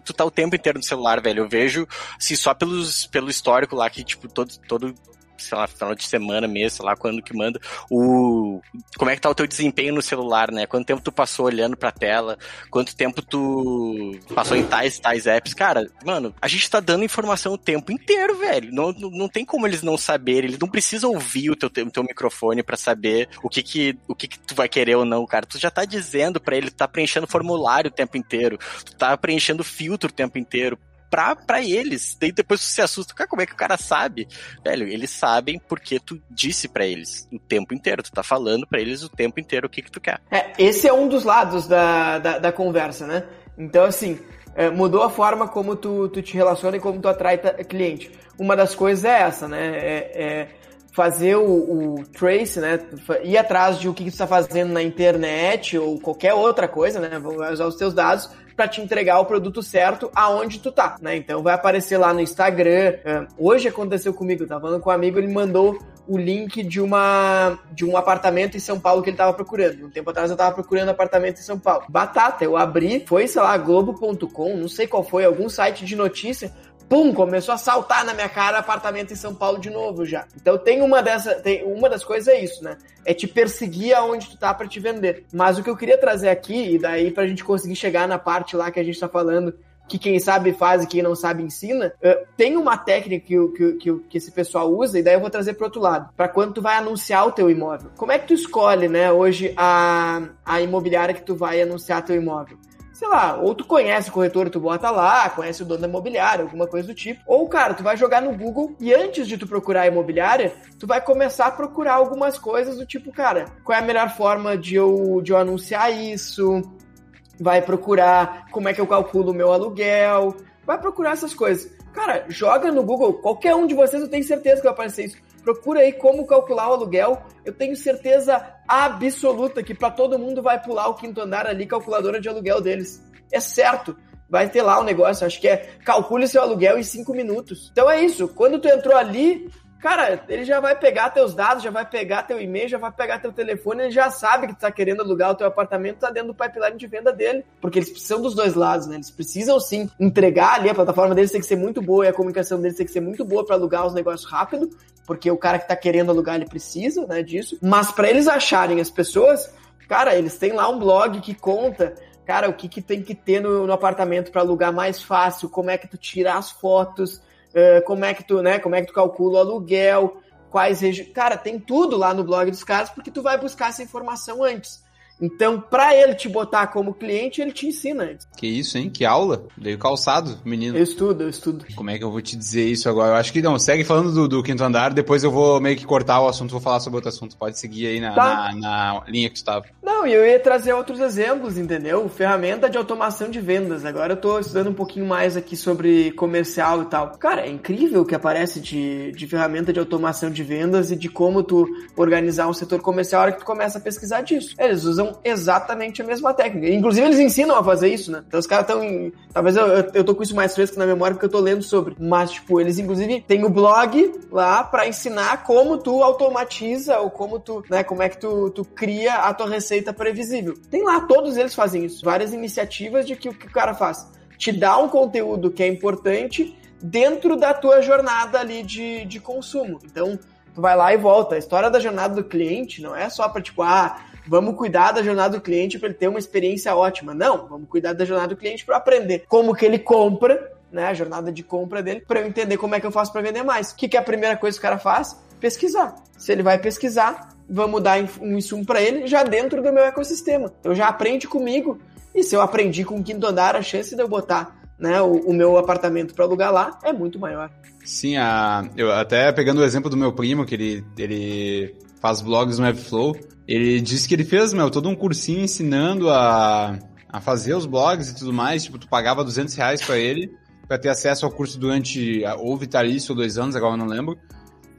Tu tá o tempo inteiro no celular, velho. Eu vejo, assim, só pelos, pelo histórico lá que, tipo, todo, todo sei lá, final de semana mesmo, sei lá, quando que manda, o como é que tá o teu desempenho no celular, né? Quanto tempo tu passou olhando pra tela, quanto tempo tu passou em tais tais apps. Cara, mano, a gente tá dando informação o tempo inteiro, velho. Não, não, não tem como eles não saberem, eles não precisam ouvir o teu, o teu microfone para saber o que que, o que que tu vai querer ou não, cara. Tu já tá dizendo para ele, tu tá preenchendo formulário o tempo inteiro, tu tá preenchendo filtro o tempo inteiro pra, pra eles. Daí depois tu se assusta, cara, como é que o cara sabe? Velho, eles sabem porque tu disse para eles o tempo inteiro. Tu tá falando para eles o tempo inteiro o que que tu quer. É, esse é um dos lados da, da, da conversa, né? Então, assim, é, mudou a forma como tu, tu te relaciona e como tu atrai cliente. Uma das coisas é essa, né? É, é fazer o, o, trace, né? Ir atrás de o que, tu está fazendo na internet ou qualquer outra coisa, né? Vai usar os teus dados para te entregar o produto certo aonde tu tá, né? Então vai aparecer lá no Instagram. É, hoje aconteceu comigo, eu tava falando com um amigo, ele mandou o link de uma de um apartamento em São Paulo que ele tava procurando. Um tempo atrás eu tava procurando apartamento em São Paulo. Batata, eu abri, foi, sei lá, globo.com, não sei qual foi, algum site de notícia pum, começou a saltar na minha cara apartamento em São Paulo de novo já. Então tem uma dessa, tem uma das coisas é isso, né? É te perseguir aonde tu tá para te vender. Mas o que eu queria trazer aqui e daí pra gente conseguir chegar na parte lá que a gente tá falando que quem sabe faz e quem não sabe ensina, uh, tem uma técnica que, que, que, que, esse pessoal usa, e daí eu vou trazer para outro lado, para quando tu vai anunciar o teu imóvel. Como é que tu escolhe, né, hoje a, a imobiliária que tu vai anunciar teu imóvel? Sei lá, ou tu conhece o corretor, tu bota lá, conhece o dono da imobiliária, alguma coisa do tipo. Ou, cara, tu vai jogar no Google e antes de tu procurar a imobiliária, tu vai começar a procurar algumas coisas do tipo, cara, qual é a melhor forma de eu, de eu anunciar isso? Vai procurar como é que eu calculo o meu aluguel, vai procurar essas coisas. Cara, joga no Google, qualquer um de vocês eu tenho certeza que vai aparecer isso. Procura aí como calcular o aluguel. Eu tenho certeza absoluta que para todo mundo vai pular o quinto andar ali, calculadora de aluguel deles. É certo. Vai ter lá o um negócio, acho que é calcule seu aluguel em cinco minutos. Então é isso. Quando tu entrou ali, cara, ele já vai pegar teus dados, já vai pegar teu e-mail, já vai pegar teu telefone, ele já sabe que tu tá querendo alugar o teu apartamento, tá dentro do pipeline de venda dele. Porque eles precisam dos dois lados, né? Eles precisam sim entregar ali, a plataforma deles tem que ser muito boa e a comunicação deles tem que ser muito boa para alugar os negócios rápido, porque o cara que tá querendo alugar, ele precisa, né, disso. Mas para eles acharem as pessoas, cara, eles têm lá um blog que conta cara, o que, que tem que ter no, no apartamento para alugar mais fácil, como é que tu tira as fotos, uh, como é que tu, né, como é que tu calcula o aluguel, quais regiões. Cara, tem tudo lá no blog dos caras porque tu vai buscar essa informação antes. Então, para ele te botar como cliente, ele te ensina antes. Que isso, hein? Que aula. Veio calçado, menino. Eu estudo, eu estudo. Como é que eu vou te dizer isso agora? Eu acho que não. Segue falando do, do quinto andar, depois eu vou meio que cortar o assunto, vou falar sobre outro assunto. Pode seguir aí na, tá. na, na linha que tu estava. Não, e eu ia trazer outros exemplos, entendeu? Ferramenta de automação de vendas. Agora eu tô estudando um pouquinho mais aqui sobre comercial e tal. Cara, é incrível o que aparece de, de ferramenta de automação de vendas e de como tu organizar um setor comercial a hora que tu começa a pesquisar disso. Eles usam exatamente a mesma técnica. Inclusive, eles ensinam a fazer isso, né? Então os caras estão em. Talvez eu, eu tô com isso mais fresco na memória porque eu tô lendo sobre. Mas, tipo, eles inclusive têm o blog lá para ensinar como tu automatiza ou como tu, né, como é que tu, tu cria a tua receita previsível. Tem lá, todos eles fazem isso. Várias iniciativas de que o que o cara faz? Te dá um conteúdo que é importante dentro da tua jornada ali de, de consumo. Então, tu vai lá e volta. A história da jornada do cliente não é só para tipo, ah, vamos cuidar da jornada do cliente para ele ter uma experiência ótima. Não, vamos cuidar da jornada do cliente para aprender como que ele compra, né, a jornada de compra dele, para eu entender como é que eu faço para vender mais. O que, que é a primeira coisa que o cara faz? Pesquisar. Se ele vai pesquisar, vamos dar um insumo para ele já dentro do meu ecossistema. Então já aprende comigo. E se eu aprendi com o quinto andar, a chance de eu botar né, o, o meu apartamento para alugar lá é muito maior. Sim, a, eu até pegando o exemplo do meu primo, que ele, ele faz vlogs no Webflow, ele disse que ele fez, meu, todo um cursinho ensinando a, a fazer os blogs e tudo mais. Tipo, tu pagava 200 reais pra ele, para ter acesso ao curso durante, ou vitalício ou dois anos, agora eu não lembro.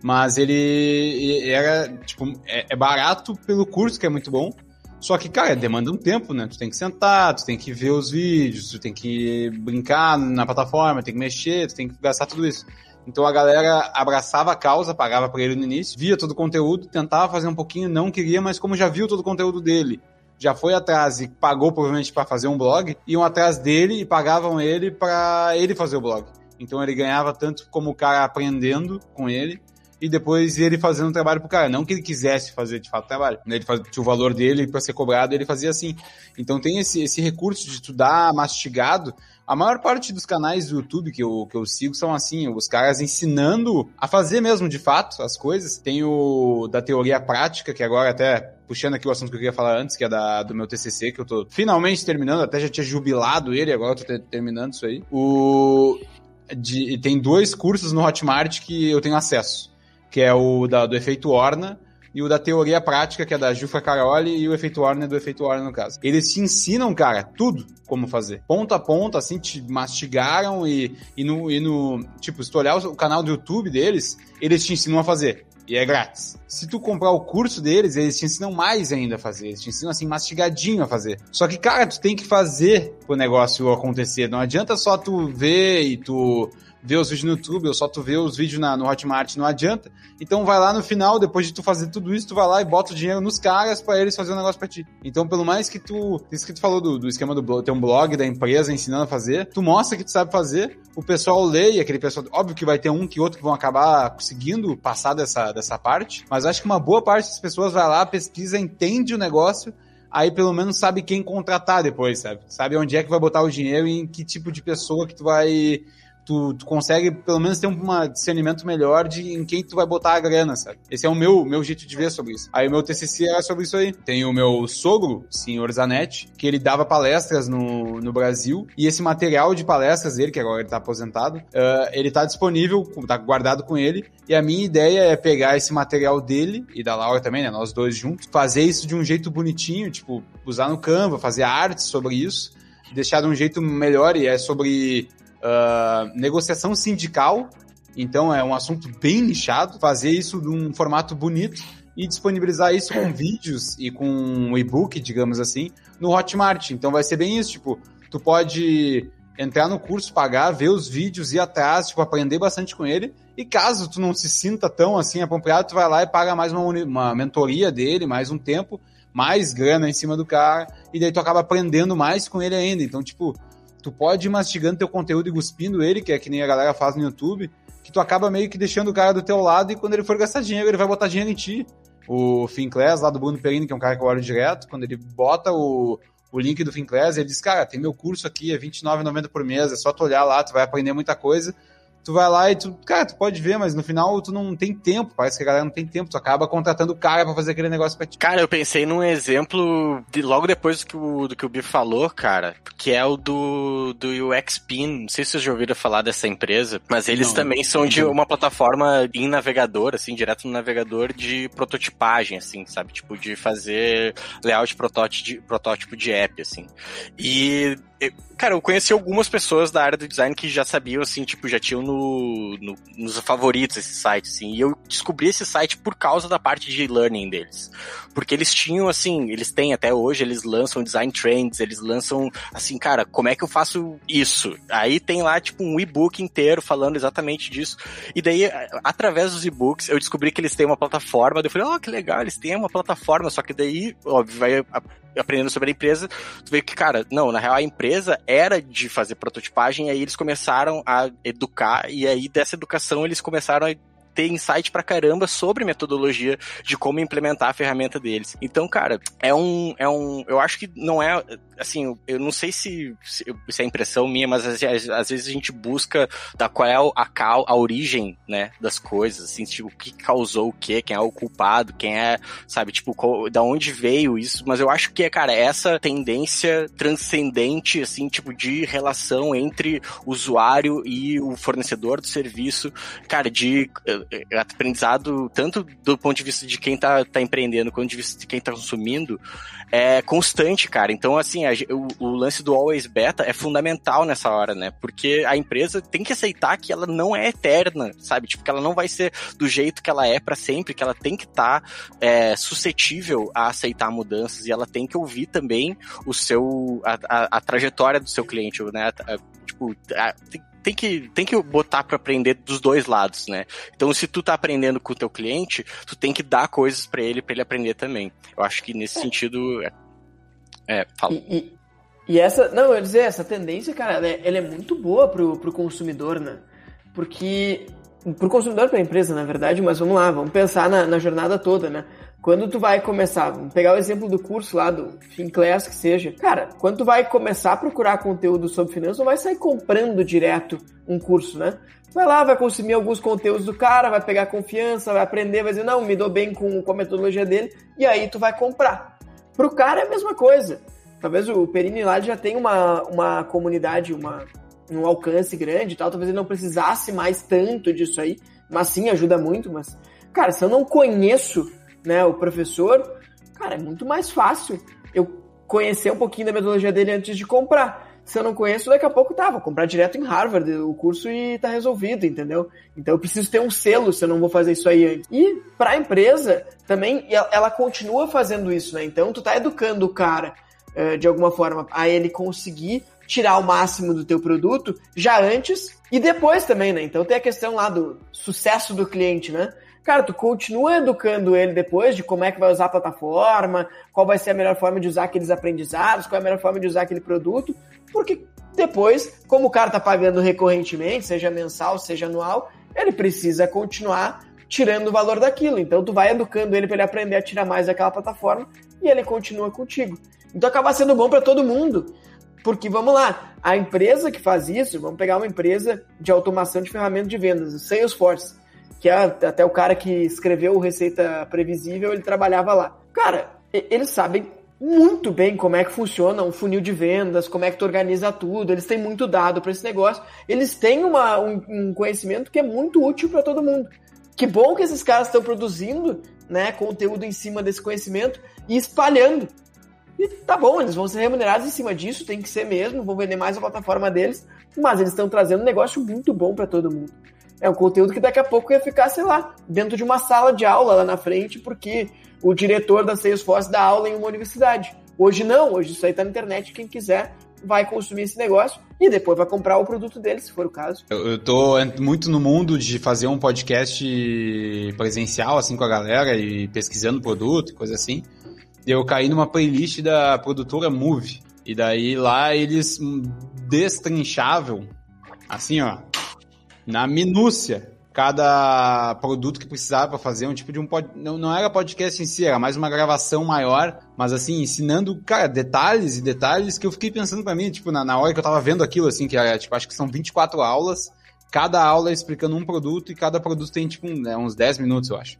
Mas ele era, tipo, é, é barato pelo curso, que é muito bom. Só que, cara, demanda um tempo, né? Tu tem que sentar, tu tem que ver os vídeos, tu tem que brincar na plataforma, tem que mexer, tu tem que gastar tudo isso. Então a galera abraçava a causa, pagava para ele no início, via todo o conteúdo, tentava fazer um pouquinho, não queria, mas como já viu todo o conteúdo dele, já foi atrás e pagou provavelmente para fazer um blog, iam atrás dele e pagavam ele para ele fazer o blog. Então ele ganhava tanto como o cara aprendendo com ele, e depois ele fazendo o trabalho pro cara. Não que ele quisesse fazer de fato trabalho. Né? Ele faz, tinha o valor dele para ser cobrado, ele fazia assim. Então tem esse, esse recurso de estudar mastigado a maior parte dos canais do YouTube que eu, que eu sigo são assim, os caras ensinando a fazer mesmo de fato as coisas. Tem o da teoria prática, que agora até puxando aqui o assunto que eu queria falar antes, que é da, do meu TCC, que eu tô finalmente terminando, até já tinha jubilado ele, agora eu tô terminando isso aí. O de, tem dois cursos no Hotmart que eu tenho acesso, que é o da, do efeito Orna e o da teoria prática, que é da Jufra Caroli, e o efeito Warner do efeito Warner, no caso. Eles te ensinam, cara, tudo como fazer. Ponto a ponto, assim, te mastigaram e, e, no, e no. Tipo, se tu olhar o canal do YouTube deles, eles te ensinam a fazer. E é grátis. Se tu comprar o curso deles, eles te ensinam mais ainda a fazer. Eles te ensinam assim, mastigadinho a fazer. Só que, cara, tu tem que fazer o negócio acontecer. Não adianta só tu ver e tu ver os vídeos no YouTube, ou só tu ver os vídeos na, no Hotmart, não adianta. Então vai lá no final, depois de tu fazer tudo isso, tu vai lá e bota o dinheiro nos caras para eles fazerem o um negócio pra ti. Então, pelo mais que tu. Isso que tu falou do, do esquema do blog, ter um blog da empresa ensinando a fazer, tu mostra que tu sabe fazer, o pessoal lê, e aquele pessoal. Óbvio que vai ter um que outro que vão acabar conseguindo passar dessa, dessa parte, mas acho que uma boa parte das pessoas vai lá, pesquisa, entende o negócio aí pelo menos sabe quem contratar depois, sabe? Sabe onde é que vai botar o dinheiro e em que tipo de pessoa que tu vai tu, tu consegue pelo menos ter um discernimento melhor de em quem tu vai botar a grana, sabe? Esse é o meu, meu jeito de ver sobre isso. Aí o meu TCC era sobre isso aí. Tem o meu sogro, senhor Zanetti, que ele dava palestras no, no Brasil, e esse material de palestras dele, que agora ele tá aposentado, uh, ele tá disponível, tá guardado com ele, e a minha ideia é pegar esse material dele, e da Laura também, né, nós dois juntos, fazer isso de um jeito bonitinho, tipo, usar no Canva, fazer arte sobre isso, deixar de um jeito melhor, e é sobre uh, negociação sindical, então é um assunto bem nichado, fazer isso num formato bonito e disponibilizar isso com vídeos e com um e-book, digamos assim, no Hotmart. Então vai ser bem isso, tipo, tu pode entrar no curso, pagar, ver os vídeos, ir atrás, tipo, aprender bastante com ele. E caso tu não se sinta tão assim apropriado, tu vai lá e paga mais uma, uma mentoria dele, mais um tempo, mais grana em cima do cara, e daí tu acaba aprendendo mais com ele ainda. Então, tipo, tu pode ir mastigando teu conteúdo e cuspindo ele, que é que nem a galera faz no YouTube, que tu acaba meio que deixando o cara do teu lado e quando ele for gastar dinheiro, ele vai botar dinheiro em ti. O Finclass, lá do Bruno Perini, que é um cara que eu olho direto, quando ele bota o, o link do Finclass, ele diz, cara, tem meu curso aqui, é R$29,90 por mês, é só tu olhar lá, tu vai aprender muita coisa. Tu vai lá e tu, cara, tu pode ver, mas no final tu não tem tempo, parece que a galera não tem tempo, tu acaba contratando o cara pra fazer aquele negócio pra ti. Cara, eu pensei num exemplo de, logo depois do que o, do que o Biff falou, cara, que é o do, do UXPin, não sei se vocês já ouviram falar dessa empresa, mas eles não, também são de uma plataforma em navegador, assim, direto no navegador de prototipagem, assim, sabe, tipo, de fazer layout protótipo de, protótipo de app, assim. E cara, eu conheci algumas pessoas da área do design que já sabiam, assim, tipo, já tinham no, no, nos favoritos esse site, assim. E eu descobri esse site por causa da parte de learning deles. Porque eles tinham, assim, eles têm até hoje, eles lançam design trends, eles lançam, assim, cara, como é que eu faço isso? Aí tem lá, tipo, um e-book inteiro falando exatamente disso. E daí, através dos e-books, eu descobri que eles têm uma plataforma. Eu falei, ó, oh, que legal, eles têm uma plataforma, só que daí, óbvio, vai aprendendo sobre a empresa, tu vê que, cara, não, na real a empresa era de fazer prototipagem, e aí eles começaram a educar, e aí dessa educação eles começaram a ter insight pra caramba sobre metodologia de como implementar a ferramenta deles. Então, cara, é um. É um eu acho que não é. Assim, eu não sei se, se é impressão minha, mas às, às, vezes a gente busca da qual é a, a, a origem, né, das coisas, assim, tipo, o que causou o quê, quem é o culpado, quem é, sabe, tipo, qual, da onde veio isso, mas eu acho que é, cara, essa tendência transcendente, assim, tipo, de relação entre usuário e o fornecedor do serviço, cara, de é, aprendizado, tanto do ponto de vista de quem tá, tá empreendendo, quanto de vista de quem tá consumindo, é constante, cara. Então, assim, a, o, o, lance do always beta é fundamental nessa hora, né? Porque a empresa tem que aceitar que ela não é eterna, sabe? Tipo, que ela não vai ser do jeito que ela é para sempre, que ela tem que estar tá, é, suscetível a aceitar mudanças e ela tem que ouvir também o seu, a, a, a trajetória do seu cliente, né? tipo, tem, tem que, tem que botar para aprender dos dois lados, né? Então, se tu tá aprendendo com o teu cliente, tu tem que dar coisas para ele, para ele aprender também. Eu acho que nesse é. sentido, é, fala. E, e, e, essa, não, eu ia dizer, essa tendência, cara, ela é, ela é muito boa pro, pro consumidor, né? Porque, pro consumidor, pra empresa, na verdade, mas vamos lá, vamos pensar na, na jornada toda, né? Quando tu vai começar, vamos pegar o exemplo do curso lá do Finclass, que seja. Cara, quando tu vai começar a procurar conteúdo sobre finanças, não vai sair comprando direto um curso, né? Vai lá, vai consumir alguns conteúdos do cara, vai pegar confiança, vai aprender, vai dizer, não, me dou bem com, com a metodologia dele, e aí tu vai comprar. Pro cara é a mesma coisa. Talvez o Perini lá já tenha uma, uma comunidade, uma, um alcance grande e tal, talvez ele não precisasse mais tanto disso aí, mas sim, ajuda muito, mas... Cara, se eu não conheço né, o professor, cara, é muito mais fácil eu conhecer um pouquinho da metodologia dele antes de comprar. Se eu não conheço, daqui a pouco tá, vou comprar direto em Harvard o curso e tá resolvido, entendeu? Então eu preciso ter um selo se eu não vou fazer isso aí antes. E para a empresa, também, ela continua fazendo isso, né? Então tu tá educando o cara eh, de alguma forma a ele conseguir tirar o máximo do teu produto já antes e depois também, né? Então tem a questão lá do sucesso do cliente, né? Cara, tu continua educando ele depois de como é que vai usar a plataforma, qual vai ser a melhor forma de usar aqueles aprendizados, qual é a melhor forma de usar aquele produto, porque depois, como o cara tá pagando recorrentemente, seja mensal, seja anual, ele precisa continuar tirando o valor daquilo. Então tu vai educando ele para ele aprender a tirar mais daquela plataforma e ele continua contigo. Então acaba sendo bom para todo mundo. Porque vamos lá, a empresa que faz isso, vamos pegar uma empresa de automação de ferramentas de vendas, o Salesforce que é até o cara que escreveu o Receita Previsível, ele trabalhava lá. Cara, eles sabem muito bem como é que funciona um funil de vendas, como é que tu organiza tudo, eles têm muito dado para esse negócio, eles têm uma, um, um conhecimento que é muito útil para todo mundo. Que bom que esses caras estão produzindo né, conteúdo em cima desse conhecimento e espalhando. E tá bom, eles vão ser remunerados em cima disso, tem que ser mesmo, vão vender mais a plataforma deles, mas eles estão trazendo um negócio muito bom para todo mundo. É um conteúdo que daqui a pouco ia ficar, sei lá, dentro de uma sala de aula lá na frente, porque o diretor da Salesforce dá aula em uma universidade. Hoje não, hoje isso aí tá na internet, quem quiser vai consumir esse negócio e depois vai comprar o produto dele, se for o caso. Eu, eu tô muito no mundo de fazer um podcast presencial, assim, com a galera e pesquisando produto coisa assim. Eu caí numa playlist da produtora Move. E daí lá eles destrinchavam, assim, ó, na minúcia cada produto que precisava para fazer um tipo de um pod... não, não era podcast em si, era mais uma gravação maior, mas assim, ensinando, cara, detalhes e detalhes que eu fiquei pensando para mim, tipo, na, na hora que eu tava vendo aquilo, assim, que era, tipo, acho que são 24 aulas cada aula explicando um produto e cada produto tem, tipo, né, uns 10 minutos, eu acho.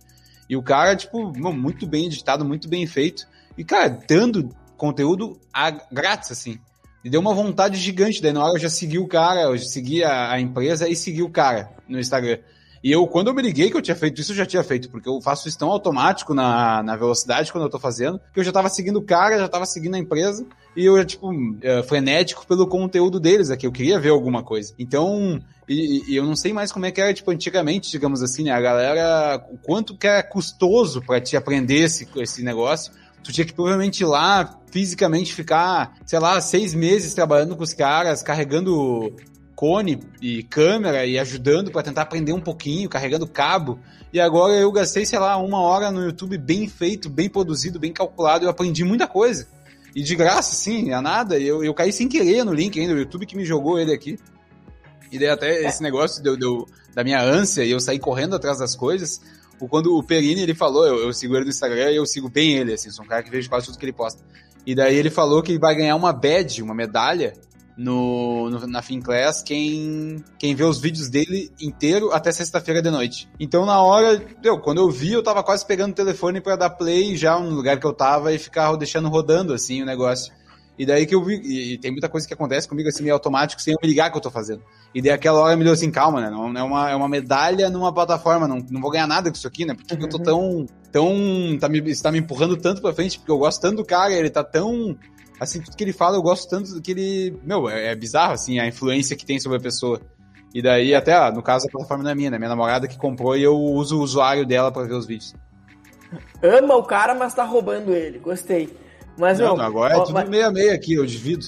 E o cara, tipo, muito bem editado, muito bem feito. E, cara, dando conteúdo a, grátis, assim. E deu uma vontade gigante. Daí na hora eu já segui o cara, eu já segui a, a empresa e segui o cara no Instagram. E eu, quando eu me liguei que eu tinha feito isso, eu já tinha feito, porque eu faço isso tão automático na, na velocidade quando eu tô fazendo, que eu já tava seguindo o cara, já tava seguindo a empresa, e eu, tipo, uh, frenético pelo conteúdo deles aqui, eu queria ver alguma coisa. Então, e, e, eu não sei mais como é que era, tipo, antigamente, digamos assim, né, a galera, o quanto que era custoso para te aprender esse, esse negócio, tu tinha que provavelmente ir lá fisicamente ficar, sei lá, seis meses trabalhando com os caras, carregando cone e câmera e ajudando para tentar aprender um pouquinho, carregando cabo. E agora eu gastei, sei lá, uma hora no YouTube bem feito, bem produzido, bem calculado. Eu aprendi muita coisa. E de graça, sim, a nada. Eu, eu caí sem querer no link ainda, o YouTube que me jogou ele aqui. E daí até esse negócio deu, deu, da minha ânsia e eu saí correndo atrás das coisas. Quando o Perini ele falou, eu, eu sigo ele no Instagram e eu sigo bem ele, assim, sou um cara que vejo quase tudo que ele posta. E daí ele falou que vai ganhar uma badge, uma medalha, no, no, na Finclass quem, quem vê os vídeos dele inteiro até sexta-feira de noite. Então, na hora, eu, quando eu vi, eu tava quase pegando o telefone para dar play já no lugar que eu tava e ficar deixando rodando, assim, o negócio. E daí que eu vi, e, tem muita coisa que acontece comigo assim, meio automático, sem eu me ligar que eu tô fazendo. E daí aquela hora me deu assim, calma, né? Não, é, uma, é uma medalha numa plataforma, não, não vou ganhar nada com isso aqui, né? Porque uhum. eu tô uhum. tão, tão, tá me, está me empurrando tanto pra frente, porque eu gosto tanto do cara, ele tá tão assim, tudo que ele fala, eu gosto tanto que ele. Meu, é, é bizarro, assim, a influência que tem sobre a pessoa. E daí, até, ah, no caso, a plataforma não é minha, né? Minha namorada que comprou e eu uso o usuário dela para ver os vídeos. Ama o cara, mas tá roubando ele. Gostei. Mas, não, não agora é tudo mas... meia meia aqui, eu divido.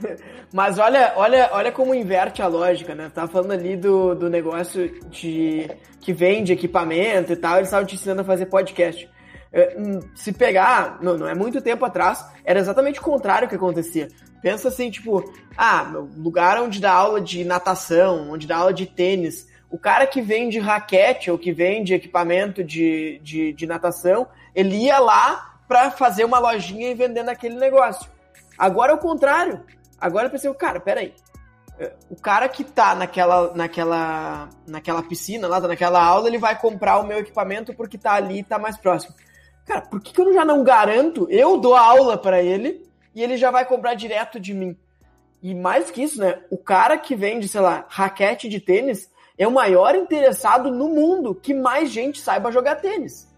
mas olha, olha, olha como inverte a lógica, né? Tá falando ali do, do negócio de que vende equipamento e tal, eles estavam te ensinando a fazer podcast. É, hum, se pegar, não, não é muito tempo atrás, era exatamente o contrário que acontecia. Pensa assim, tipo, ah, lugar onde dá aula de natação, onde dá aula de tênis, o cara que vende raquete ou que vende equipamento de, de, de natação, ele ia lá para fazer uma lojinha e vender naquele negócio. Agora é o contrário. Agora eu pensei, cara, peraí. É, o cara que tá naquela, naquela, naquela piscina, lá, tá naquela aula, ele vai comprar o meu equipamento porque tá ali e tá mais próximo. Cara, por que, que eu já não garanto? Eu dou a aula para ele e ele já vai comprar direto de mim. E mais que isso, né? O cara que vende, sei lá, raquete de tênis é o maior interessado no mundo que mais gente saiba jogar tênis.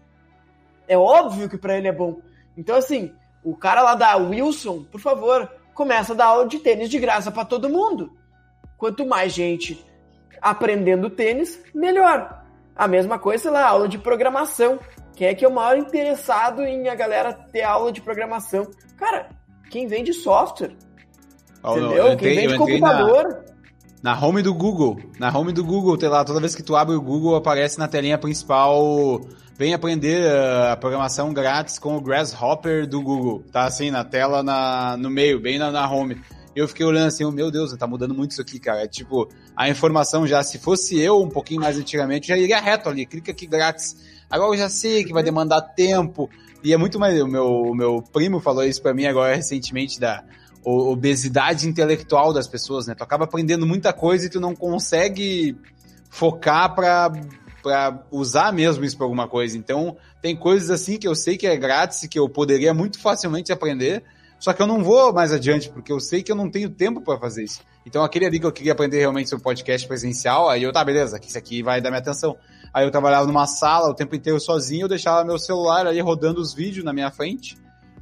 É óbvio que para ele é bom. Então, assim, o cara lá da Wilson, por favor, começa a dar aula de tênis de graça para todo mundo. Quanto mais gente aprendendo tênis, melhor. A mesma coisa, sei lá, aula de programação. Quem é que é o maior interessado em a galera ter aula de programação? Cara, quem vende software. Oh, entendeu? Entrei, quem vende computador. Na, na home do Google. Na home do Google, tem lá, toda vez que tu abre o Google, aparece na telinha principal. Vem aprender uh, a programação grátis com o Grasshopper do Google. Tá assim, na tela, na, no meio, bem na, na home. Eu fiquei olhando assim, oh, meu Deus, tá mudando muito isso aqui, cara. É tipo, a informação já, se fosse eu um pouquinho mais antigamente, já iria reto ali, clica aqui grátis Agora eu já sei que vai demandar tempo. E é muito mais. O meu, meu primo falou isso para mim agora recentemente da obesidade intelectual das pessoas, né? Tu acaba aprendendo muita coisa e tu não consegue focar pra, pra usar mesmo isso pra alguma coisa. Então, tem coisas assim que eu sei que é grátis que eu poderia muito facilmente aprender, só que eu não vou mais adiante, porque eu sei que eu não tenho tempo para fazer isso. Então, aquele ali que eu queria aprender realmente sobre podcast presencial, aí eu, tá, beleza, isso aqui vai dar minha atenção. Aí eu trabalhava numa sala o tempo inteiro sozinho, eu deixava meu celular ali rodando os vídeos na minha frente.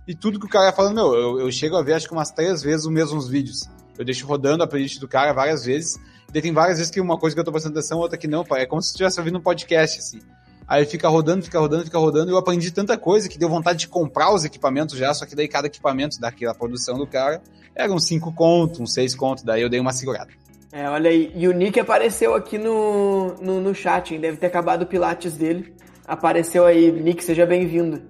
E tudo que o cara ia falando, meu, eu, eu chego a ver acho que umas três vezes os mesmos vídeos. Eu deixo rodando a playlist do cara várias vezes. E tem várias vezes que uma coisa que eu tô prestando atenção, outra que não, É como se estivesse ouvindo um podcast, assim. Aí fica rodando, fica rodando, fica rodando. E eu aprendi tanta coisa que deu vontade de comprar os equipamentos já, só que daí cada equipamento daquela produção do cara era uns 5 conto, uns 6 conto. Daí eu dei uma segurada. É, olha aí. E o Nick apareceu aqui no, no, no chat, hein? Deve ter acabado o Pilates dele. Apareceu aí. Nick, seja bem-vindo.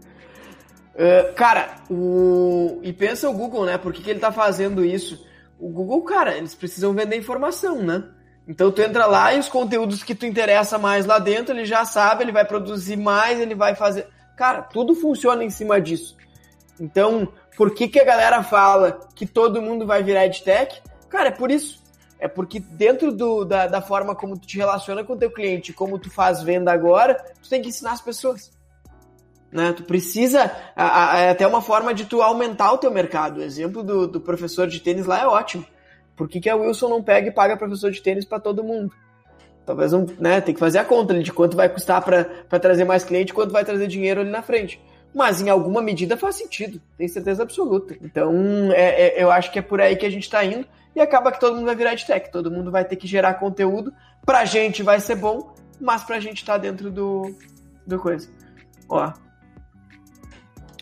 Uh, cara, o... e pensa o Google, né? Por que, que ele tá fazendo isso? O Google, cara, eles precisam vender informação, né? Então tu entra lá e os conteúdos que tu interessa mais lá dentro, ele já sabe, ele vai produzir mais, ele vai fazer. Cara, tudo funciona em cima disso. Então, por que, que a galera fala que todo mundo vai virar EdTech? Cara, é por isso. É porque dentro do, da, da forma como tu te relaciona com o teu cliente, como tu faz venda agora, tu tem que ensinar as pessoas. Né? Tu precisa, é até uma forma de tu aumentar o teu mercado. O exemplo do, do professor de tênis lá é ótimo. Por que, que a Wilson não pega e paga professor de tênis para todo mundo? Talvez não, né, tem que fazer a conta de quanto vai custar para trazer mais cliente, quanto vai trazer dinheiro ali na frente. Mas em alguma medida faz sentido, tem certeza absoluta. Então é, é, eu acho que é por aí que a gente está indo e acaba que todo mundo vai virar de tech, todo mundo vai ter que gerar conteúdo. Pra gente vai ser bom, mas pra gente tá dentro do, do coisa. Ó,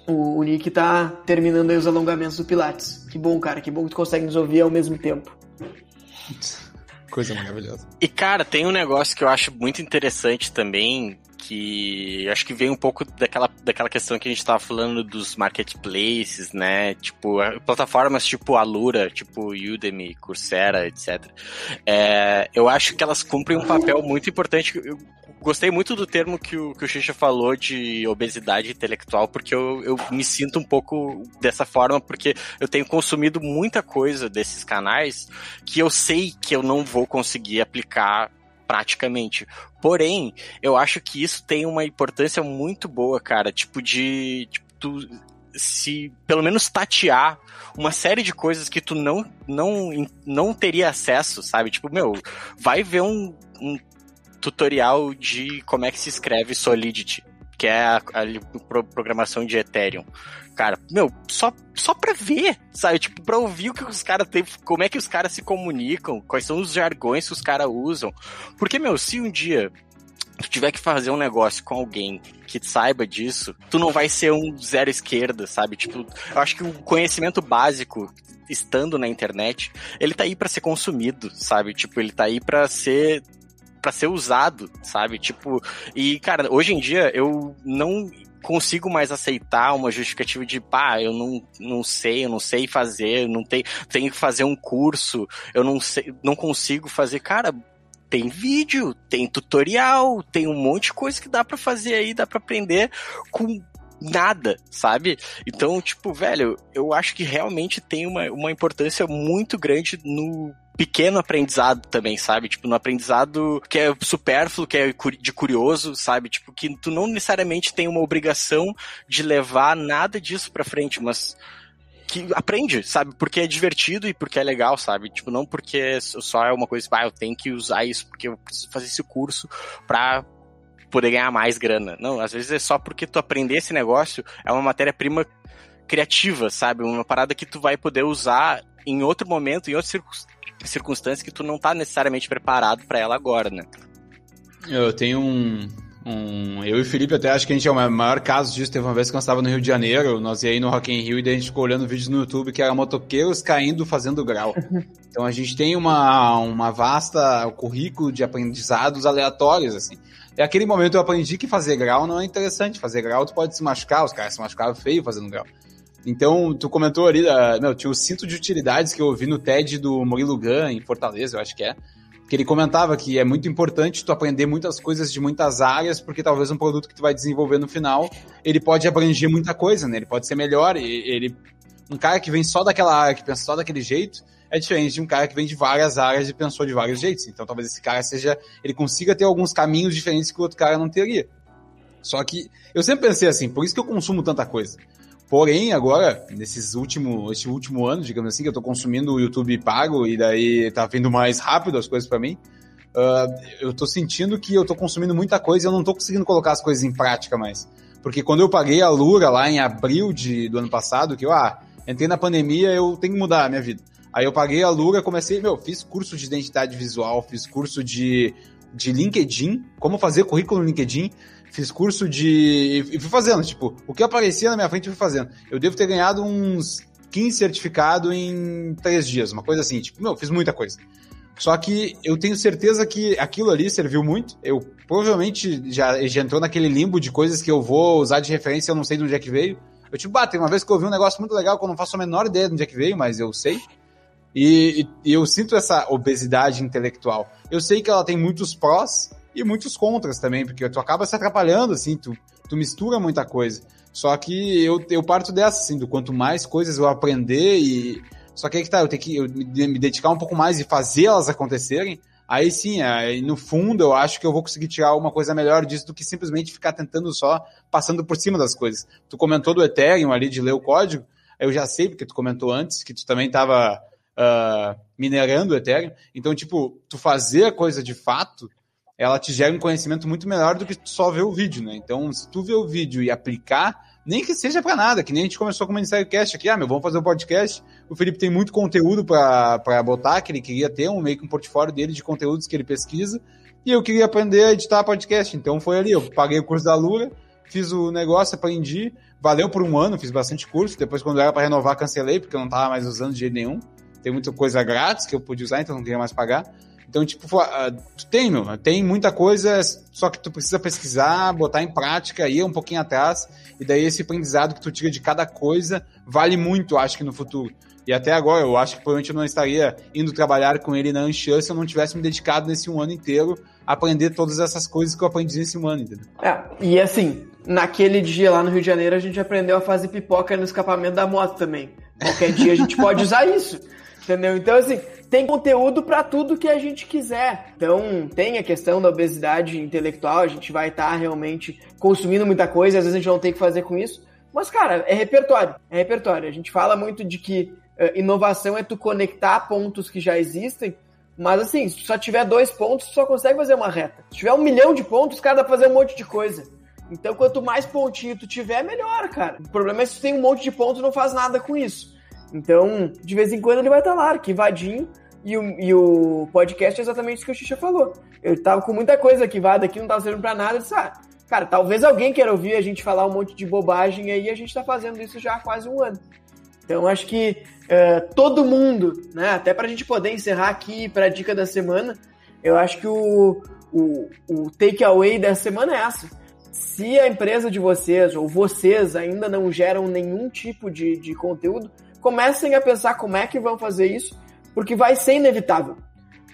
o, o Nick tá terminando aí os alongamentos do Pilates. Que bom, cara, que bom que tu consegue nos ouvir ao mesmo tempo. Coisa maravilhosa. E, cara, tem um negócio que eu acho muito interessante também, que acho que vem um pouco daquela, daquela questão que a gente tava falando dos marketplaces, né? Tipo, plataformas tipo Alura, tipo Udemy, Coursera, etc. É, eu acho que elas cumprem um papel muito importante. Eu gostei muito do termo que o, que o Xixa falou de obesidade intelectual, porque eu, eu me sinto um pouco dessa forma, porque eu tenho consumido muita coisa desses canais que eu sei que eu não vou conseguir aplicar praticamente. Porém, eu acho que isso tem uma importância muito boa, cara. Tipo, de. Tipo, tu, se pelo menos tatear uma série de coisas que tu não, não, não teria acesso, sabe? Tipo, meu, vai ver um, um tutorial de como é que se escreve Solidity, que é a, a programação de Ethereum cara. Meu, só, só pra ver, sabe? Tipo, pra ouvir o que os caras têm, como é que os caras se comunicam, quais são os jargões que os caras usam. Porque, meu, se um dia tu tiver que fazer um negócio com alguém que saiba disso, tu não vai ser um zero esquerda, sabe? Tipo, eu acho que o conhecimento básico estando na internet, ele tá aí para ser consumido, sabe? Tipo, ele tá aí para ser para ser usado, sabe? Tipo, e cara, hoje em dia eu não consigo mais aceitar uma justificativa de, pá, eu não, não sei, eu não sei fazer, não tenho, tenho que fazer um curso, eu não sei, não consigo fazer. Cara, tem vídeo, tem tutorial, tem um monte de coisa que dá para fazer aí, dá para aprender com nada, sabe? Então, tipo, velho, eu acho que realmente tem uma, uma importância muito grande no pequeno aprendizado também, sabe? Tipo, no aprendizado que é supérfluo, que é de curioso, sabe? Tipo, que tu não necessariamente tem uma obrigação de levar nada disso pra frente, mas que aprende, sabe? Porque é divertido e porque é legal, sabe? Tipo, não porque só é uma coisa, ah, eu tenho que usar isso porque eu preciso fazer esse curso pra poder ganhar mais grana. Não, às vezes é só porque tu aprender esse negócio é uma matéria-prima criativa, sabe? Uma parada que tu vai poder usar em outro momento, em outras circunstâncias que tu não tá necessariamente preparado para ela agora, né? Eu tenho um, um, eu e o Felipe até acho que a gente é o maior caso disso. Teve uma vez que nós estávamos no Rio de Janeiro, nós ia aí no Rock in Rio e daí a gente ficou olhando vídeos no YouTube que era motoqueiros caindo fazendo grau. Então a gente tem uma, uma vasta currículo de aprendizados aleatórios, assim. É aquele momento eu aprendi que fazer grau não é interessante. Fazer grau tu pode se machucar, os caras se machucaram feio fazendo grau. Então, tu comentou ali, uh, meu, tinha o cinto de utilidades que eu ouvi no TED do Murilo Gun, em Fortaleza, eu acho que é, que ele comentava que é muito importante tu aprender muitas coisas de muitas áreas, porque talvez um produto que tu vai desenvolver no final, ele pode abranger muita coisa, né? Ele pode ser melhor, ele... Um cara que vem só daquela área, que pensa só daquele jeito, é diferente de um cara que vem de várias áreas e pensou de vários jeitos. Então talvez esse cara seja, ele consiga ter alguns caminhos diferentes que o outro cara não teria. Só que eu sempre pensei assim, por isso que eu consumo tanta coisa. Porém, agora, nesses últimos, esse último ano, digamos assim, que eu tô consumindo o YouTube pago e daí tá vindo mais rápido as coisas para mim, uh, eu tô sentindo que eu tô consumindo muita coisa e eu não tô conseguindo colocar as coisas em prática mais. Porque quando eu paguei a Lura lá em abril de, do ano passado, que eu, ah, entrei na pandemia, eu tenho que mudar a minha vida. Aí eu paguei a Lura, comecei, meu, fiz curso de identidade visual, fiz curso de, de LinkedIn, como fazer currículo no LinkedIn, Fiz curso de. E fui fazendo, tipo, o que aparecia na minha frente eu fui fazendo. Eu devo ter ganhado uns 15 certificados em três dias, uma coisa assim. Tipo, meu, fiz muita coisa. Só que eu tenho certeza que aquilo ali serviu muito. Eu provavelmente já, já entrou naquele limbo de coisas que eu vou usar de referência, eu não sei de onde é que veio. Eu, tipo, tem uma vez que eu vi um negócio muito legal que eu não faço a menor ideia de onde é que veio, mas eu sei. E, e eu sinto essa obesidade intelectual. Eu sei que ela tem muitos prós, e muitos contras também, porque tu acaba se atrapalhando, assim, tu, tu mistura muita coisa. Só que eu, eu parto dessa, assim, do quanto mais coisas eu aprender e Só que aí que tá, eu tenho que eu me dedicar um pouco mais e fazer elas acontecerem. Aí sim, aí no fundo eu acho que eu vou conseguir tirar uma coisa melhor disso do que simplesmente ficar tentando só passando por cima das coisas. Tu comentou do Ethereum ali de ler o código, eu já sei porque tu comentou antes que tu também estava uh, ah, minerando o Ethereum. Então, tipo, tu fazer a coisa de fato, ela te gera um conhecimento muito melhor do que só ver o vídeo, né? Então, se tu ver o vídeo e aplicar, nem que seja para nada, que nem a gente começou com o Ministério Cast aqui, ah, meu, vamos fazer um podcast. O Felipe tem muito conteúdo para botar, que ele queria ter, um meio que um portfólio dele de conteúdos que ele pesquisa, e eu queria aprender a editar podcast. Então foi ali, eu paguei o curso da Lura, fiz o negócio, aprendi, valeu por um ano, fiz bastante curso, depois quando era para renovar, cancelei, porque eu não tava mais usando de jeito nenhum. Tem muita coisa grátis que eu pude usar, então não queria mais pagar. Então, tipo, uh, tem, meu, tem muita coisa, só que tu precisa pesquisar, botar em prática, ir um pouquinho atrás, e daí esse aprendizado que tu tira de cada coisa vale muito, acho que no futuro. E até agora, eu acho que provavelmente eu não estaria indo trabalhar com ele na Anchance se eu não tivesse me dedicado nesse um ano inteiro a aprender todas essas coisas que eu aprendi nesse um ano, entendeu? É, e assim, naquele dia lá no Rio de Janeiro, a gente aprendeu a fazer pipoca no escapamento da moto também. Qualquer dia a gente pode usar isso, entendeu? Então, assim, tem conteúdo para tudo que a gente quiser. Então, tem a questão da obesidade intelectual, a gente vai estar tá realmente consumindo muita coisa, às vezes a gente não tem o que fazer com isso. Mas, cara, é repertório. É repertório. A gente fala muito de que uh, inovação é tu conectar pontos que já existem, mas assim, se só tiver dois pontos, tu só consegue fazer uma reta. Se tiver um milhão de pontos, pra fazer um monte de coisa. Então, quanto mais pontinho tu tiver, melhor, cara. O problema é se tu tem um monte de pontos e não faz nada com isso. Então, de vez em quando ele vai estar tá lá, arquivadinho, e o, e o podcast é exatamente isso que o Xixa falou. Eu tava com muita coisa arquivada aqui, não tava servindo pra nada. Disse, ah, cara, talvez alguém queira ouvir a gente falar um monte de bobagem aí, a gente tá fazendo isso já há quase um ano. Então, acho que uh, todo mundo, né, até pra gente poder encerrar aqui pra dica da semana, eu acho que o, o, o takeaway da semana é essa. Se a empresa de vocês ou vocês ainda não geram nenhum tipo de, de conteúdo, comecem a pensar como é que vão fazer isso porque vai ser inevitável.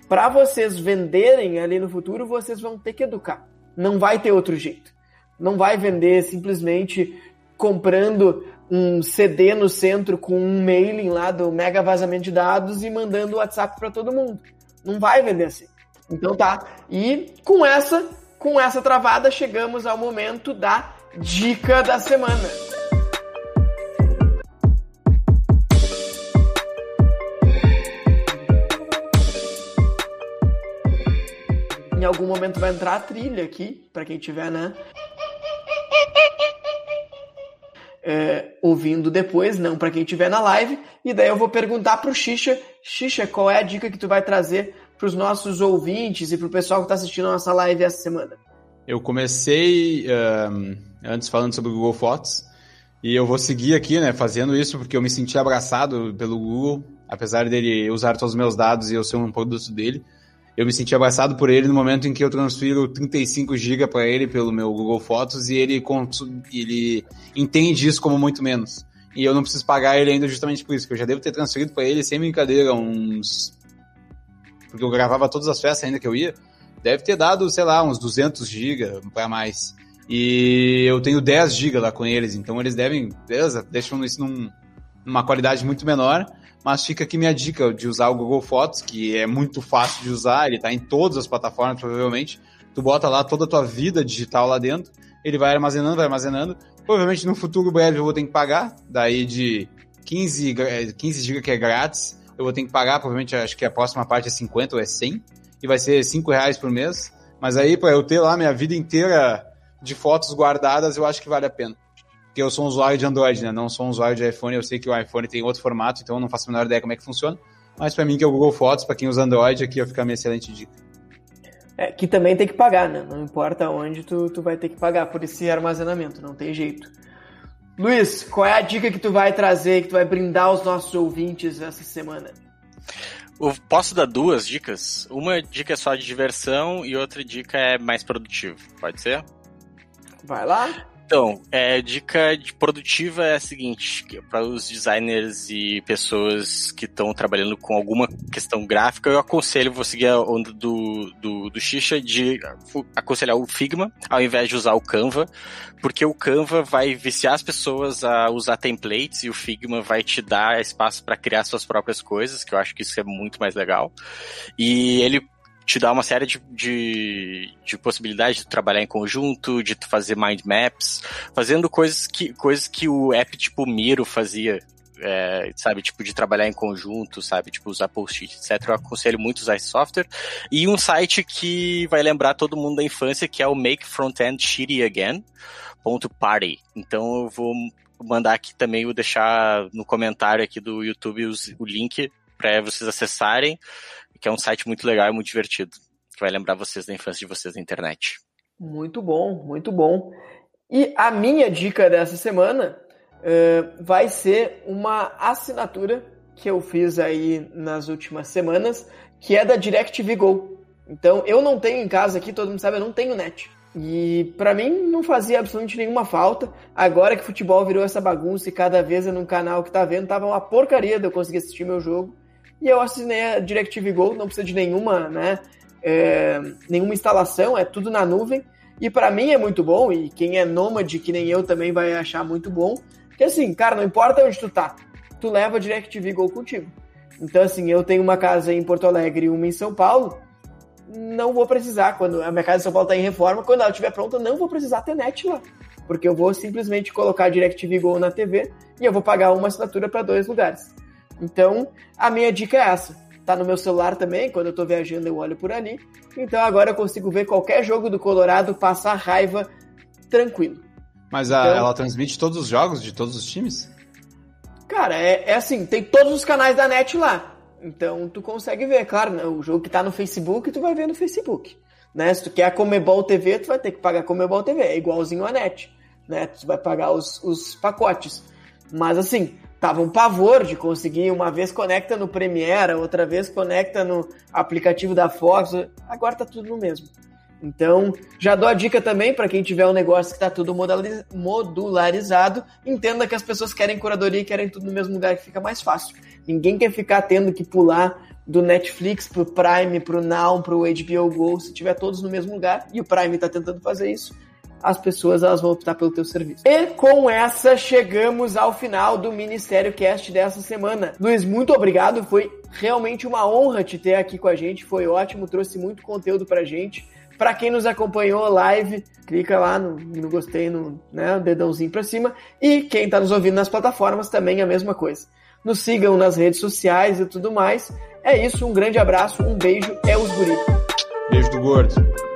Para vocês venderem ali no futuro, vocês vão ter que educar. Não vai ter outro jeito. Não vai vender simplesmente comprando um CD no centro com um mailing lá do mega vazamento de dados e mandando WhatsApp para todo mundo. Não vai vender assim. Então tá. E com essa, com essa travada, chegamos ao momento da dica da semana. Algum momento vai entrar a trilha aqui, para quem tiver, né? É, ouvindo depois, não para quem tiver na live. E daí eu vou perguntar pro Xixa, Xixa, qual é a dica que tu vai trazer para os nossos ouvintes e para o pessoal que está assistindo a nossa live essa semana? Eu comecei antes falando sobre o Google Fotos e eu vou seguir aqui, né, fazendo isso porque eu me senti abraçado pelo Google, apesar dele usar todos os meus dados e eu ser um produto dele eu me senti abraçado por ele no momento em que eu transfiro 35 GB para ele pelo meu Google Fotos e ele, ele entende isso como muito menos. E eu não preciso pagar ele ainda justamente por isso, que eu já devo ter transferido para ele sem brincadeira uns. Porque eu gravava todas as festas ainda que eu ia. Deve ter dado, sei lá, uns 200 GB para mais. E eu tenho 10 GB lá com eles, então eles devem, beleza, deixam isso num, numa qualidade muito menor mas fica aqui minha dica de usar o Google Fotos, que é muito fácil de usar, ele está em todas as plataformas, provavelmente. Tu bota lá toda a tua vida digital lá dentro, ele vai armazenando, vai armazenando. Provavelmente no futuro breve eu vou ter que pagar, daí de 15, 15 GB que é grátis, eu vou ter que pagar, provavelmente acho que a próxima parte é 50 ou é 100, e vai ser 5 reais por mês. Mas aí, para eu ter lá minha vida inteira de fotos guardadas, eu acho que vale a pena porque eu sou um usuário de Android, né? Não sou um usuário de iPhone. Eu sei que o iPhone tem outro formato, então eu não faço a menor ideia como é que funciona. Mas para mim, que é o Google Fotos, para quem usa Android, aqui fica a minha excelente dica. É, que também tem que pagar, né? Não importa onde tu, tu vai ter que pagar por esse armazenamento, não tem jeito. Luiz, qual é a dica que tu vai trazer, que tu vai brindar aos nossos ouvintes essa semana? Eu posso dar duas dicas? Uma dica é só de diversão e outra dica é mais produtivo. Pode ser? Vai lá. Então, é, dica de produtiva é a seguinte: para os designers e pessoas que estão trabalhando com alguma questão gráfica, eu aconselho você seguir a onda do, do, do Xixa de aconselhar o Figma ao invés de usar o Canva, porque o Canva vai viciar as pessoas a usar templates e o Figma vai te dar espaço para criar suas próprias coisas, que eu acho que isso é muito mais legal. E ele te dá uma série de, de, de, possibilidades de trabalhar em conjunto, de fazer mind maps, fazendo coisas que, coisas que o app tipo Miro fazia, é, sabe, tipo de trabalhar em conjunto, sabe, tipo usar post-it, etc. Eu aconselho muito usar esse software. E um site que vai lembrar todo mundo da infância, que é o Make Frontend Shitty Again. Party. Então eu vou mandar aqui também, vou deixar no comentário aqui do YouTube os, o link para vocês acessarem que é um site muito legal e muito divertido, que vai lembrar vocês da infância de vocês na internet. Muito bom, muito bom. E a minha dica dessa semana uh, vai ser uma assinatura que eu fiz aí nas últimas semanas, que é da DirecTV Go. Então, eu não tenho em casa aqui, todo mundo sabe, eu não tenho net. E para mim não fazia absolutamente nenhuma falta. Agora que futebol virou essa bagunça e cada vez é num canal que tá vendo, tava uma porcaria de eu conseguir assistir meu jogo. E eu assinei a DirecTV Go, não precisa de nenhuma, né, é, nenhuma instalação, é tudo na nuvem. E para mim é muito bom, e quem é nômade, que nem eu, também vai achar muito bom. Que assim, cara, não importa onde tu tá, tu leva a DirecTV Go contigo. Então, assim, eu tenho uma casa em Porto Alegre e uma em São Paulo, não vou precisar, quando a minha casa em São Paulo está em reforma, quando ela estiver pronta, não vou precisar ter net lá. Porque eu vou simplesmente colocar a DirecTV Go na TV e eu vou pagar uma assinatura para dois lugares. Então, a minha dica é essa. Tá no meu celular também, quando eu tô viajando eu olho por ali. Então agora eu consigo ver qualquer jogo do Colorado passar raiva tranquilo. Mas a, então, ela transmite todos os jogos de todos os times? Cara, é, é, assim, tem todos os canais da net lá. Então tu consegue ver, claro, né, o jogo que tá no Facebook, tu vai ver no Facebook. Né? Se tu quer a Comebol TV, tu vai ter que pagar a Comebol TV, é igualzinho a net. Né? Tu vai pagar os, os pacotes. Mas assim, tava um pavor de conseguir, uma vez conecta no Premiere, outra vez conecta no aplicativo da Fox, agora tá tudo no mesmo. Então, já dou a dica também para quem tiver um negócio que tá tudo modularizado, entenda que as pessoas querem curadoria e querem tudo no mesmo lugar que fica mais fácil. Ninguém quer ficar tendo que pular do Netflix pro Prime, pro Now, pro HBO Go, se tiver todos no mesmo lugar, e o Prime tá tentando fazer isso, as pessoas elas vão optar pelo teu serviço. E com essa chegamos ao final do Ministério Cast dessa semana. Luiz, muito obrigado, foi realmente uma honra te ter aqui com a gente, foi ótimo, trouxe muito conteúdo pra gente. Para quem nos acompanhou live, clica lá no, no gostei, no né, dedãozinho para cima. E quem está nos ouvindo nas plataformas também a mesma coisa. Nos sigam nas redes sociais e tudo mais. É isso, um grande abraço, um beijo, é os guri. Beijo do gordo.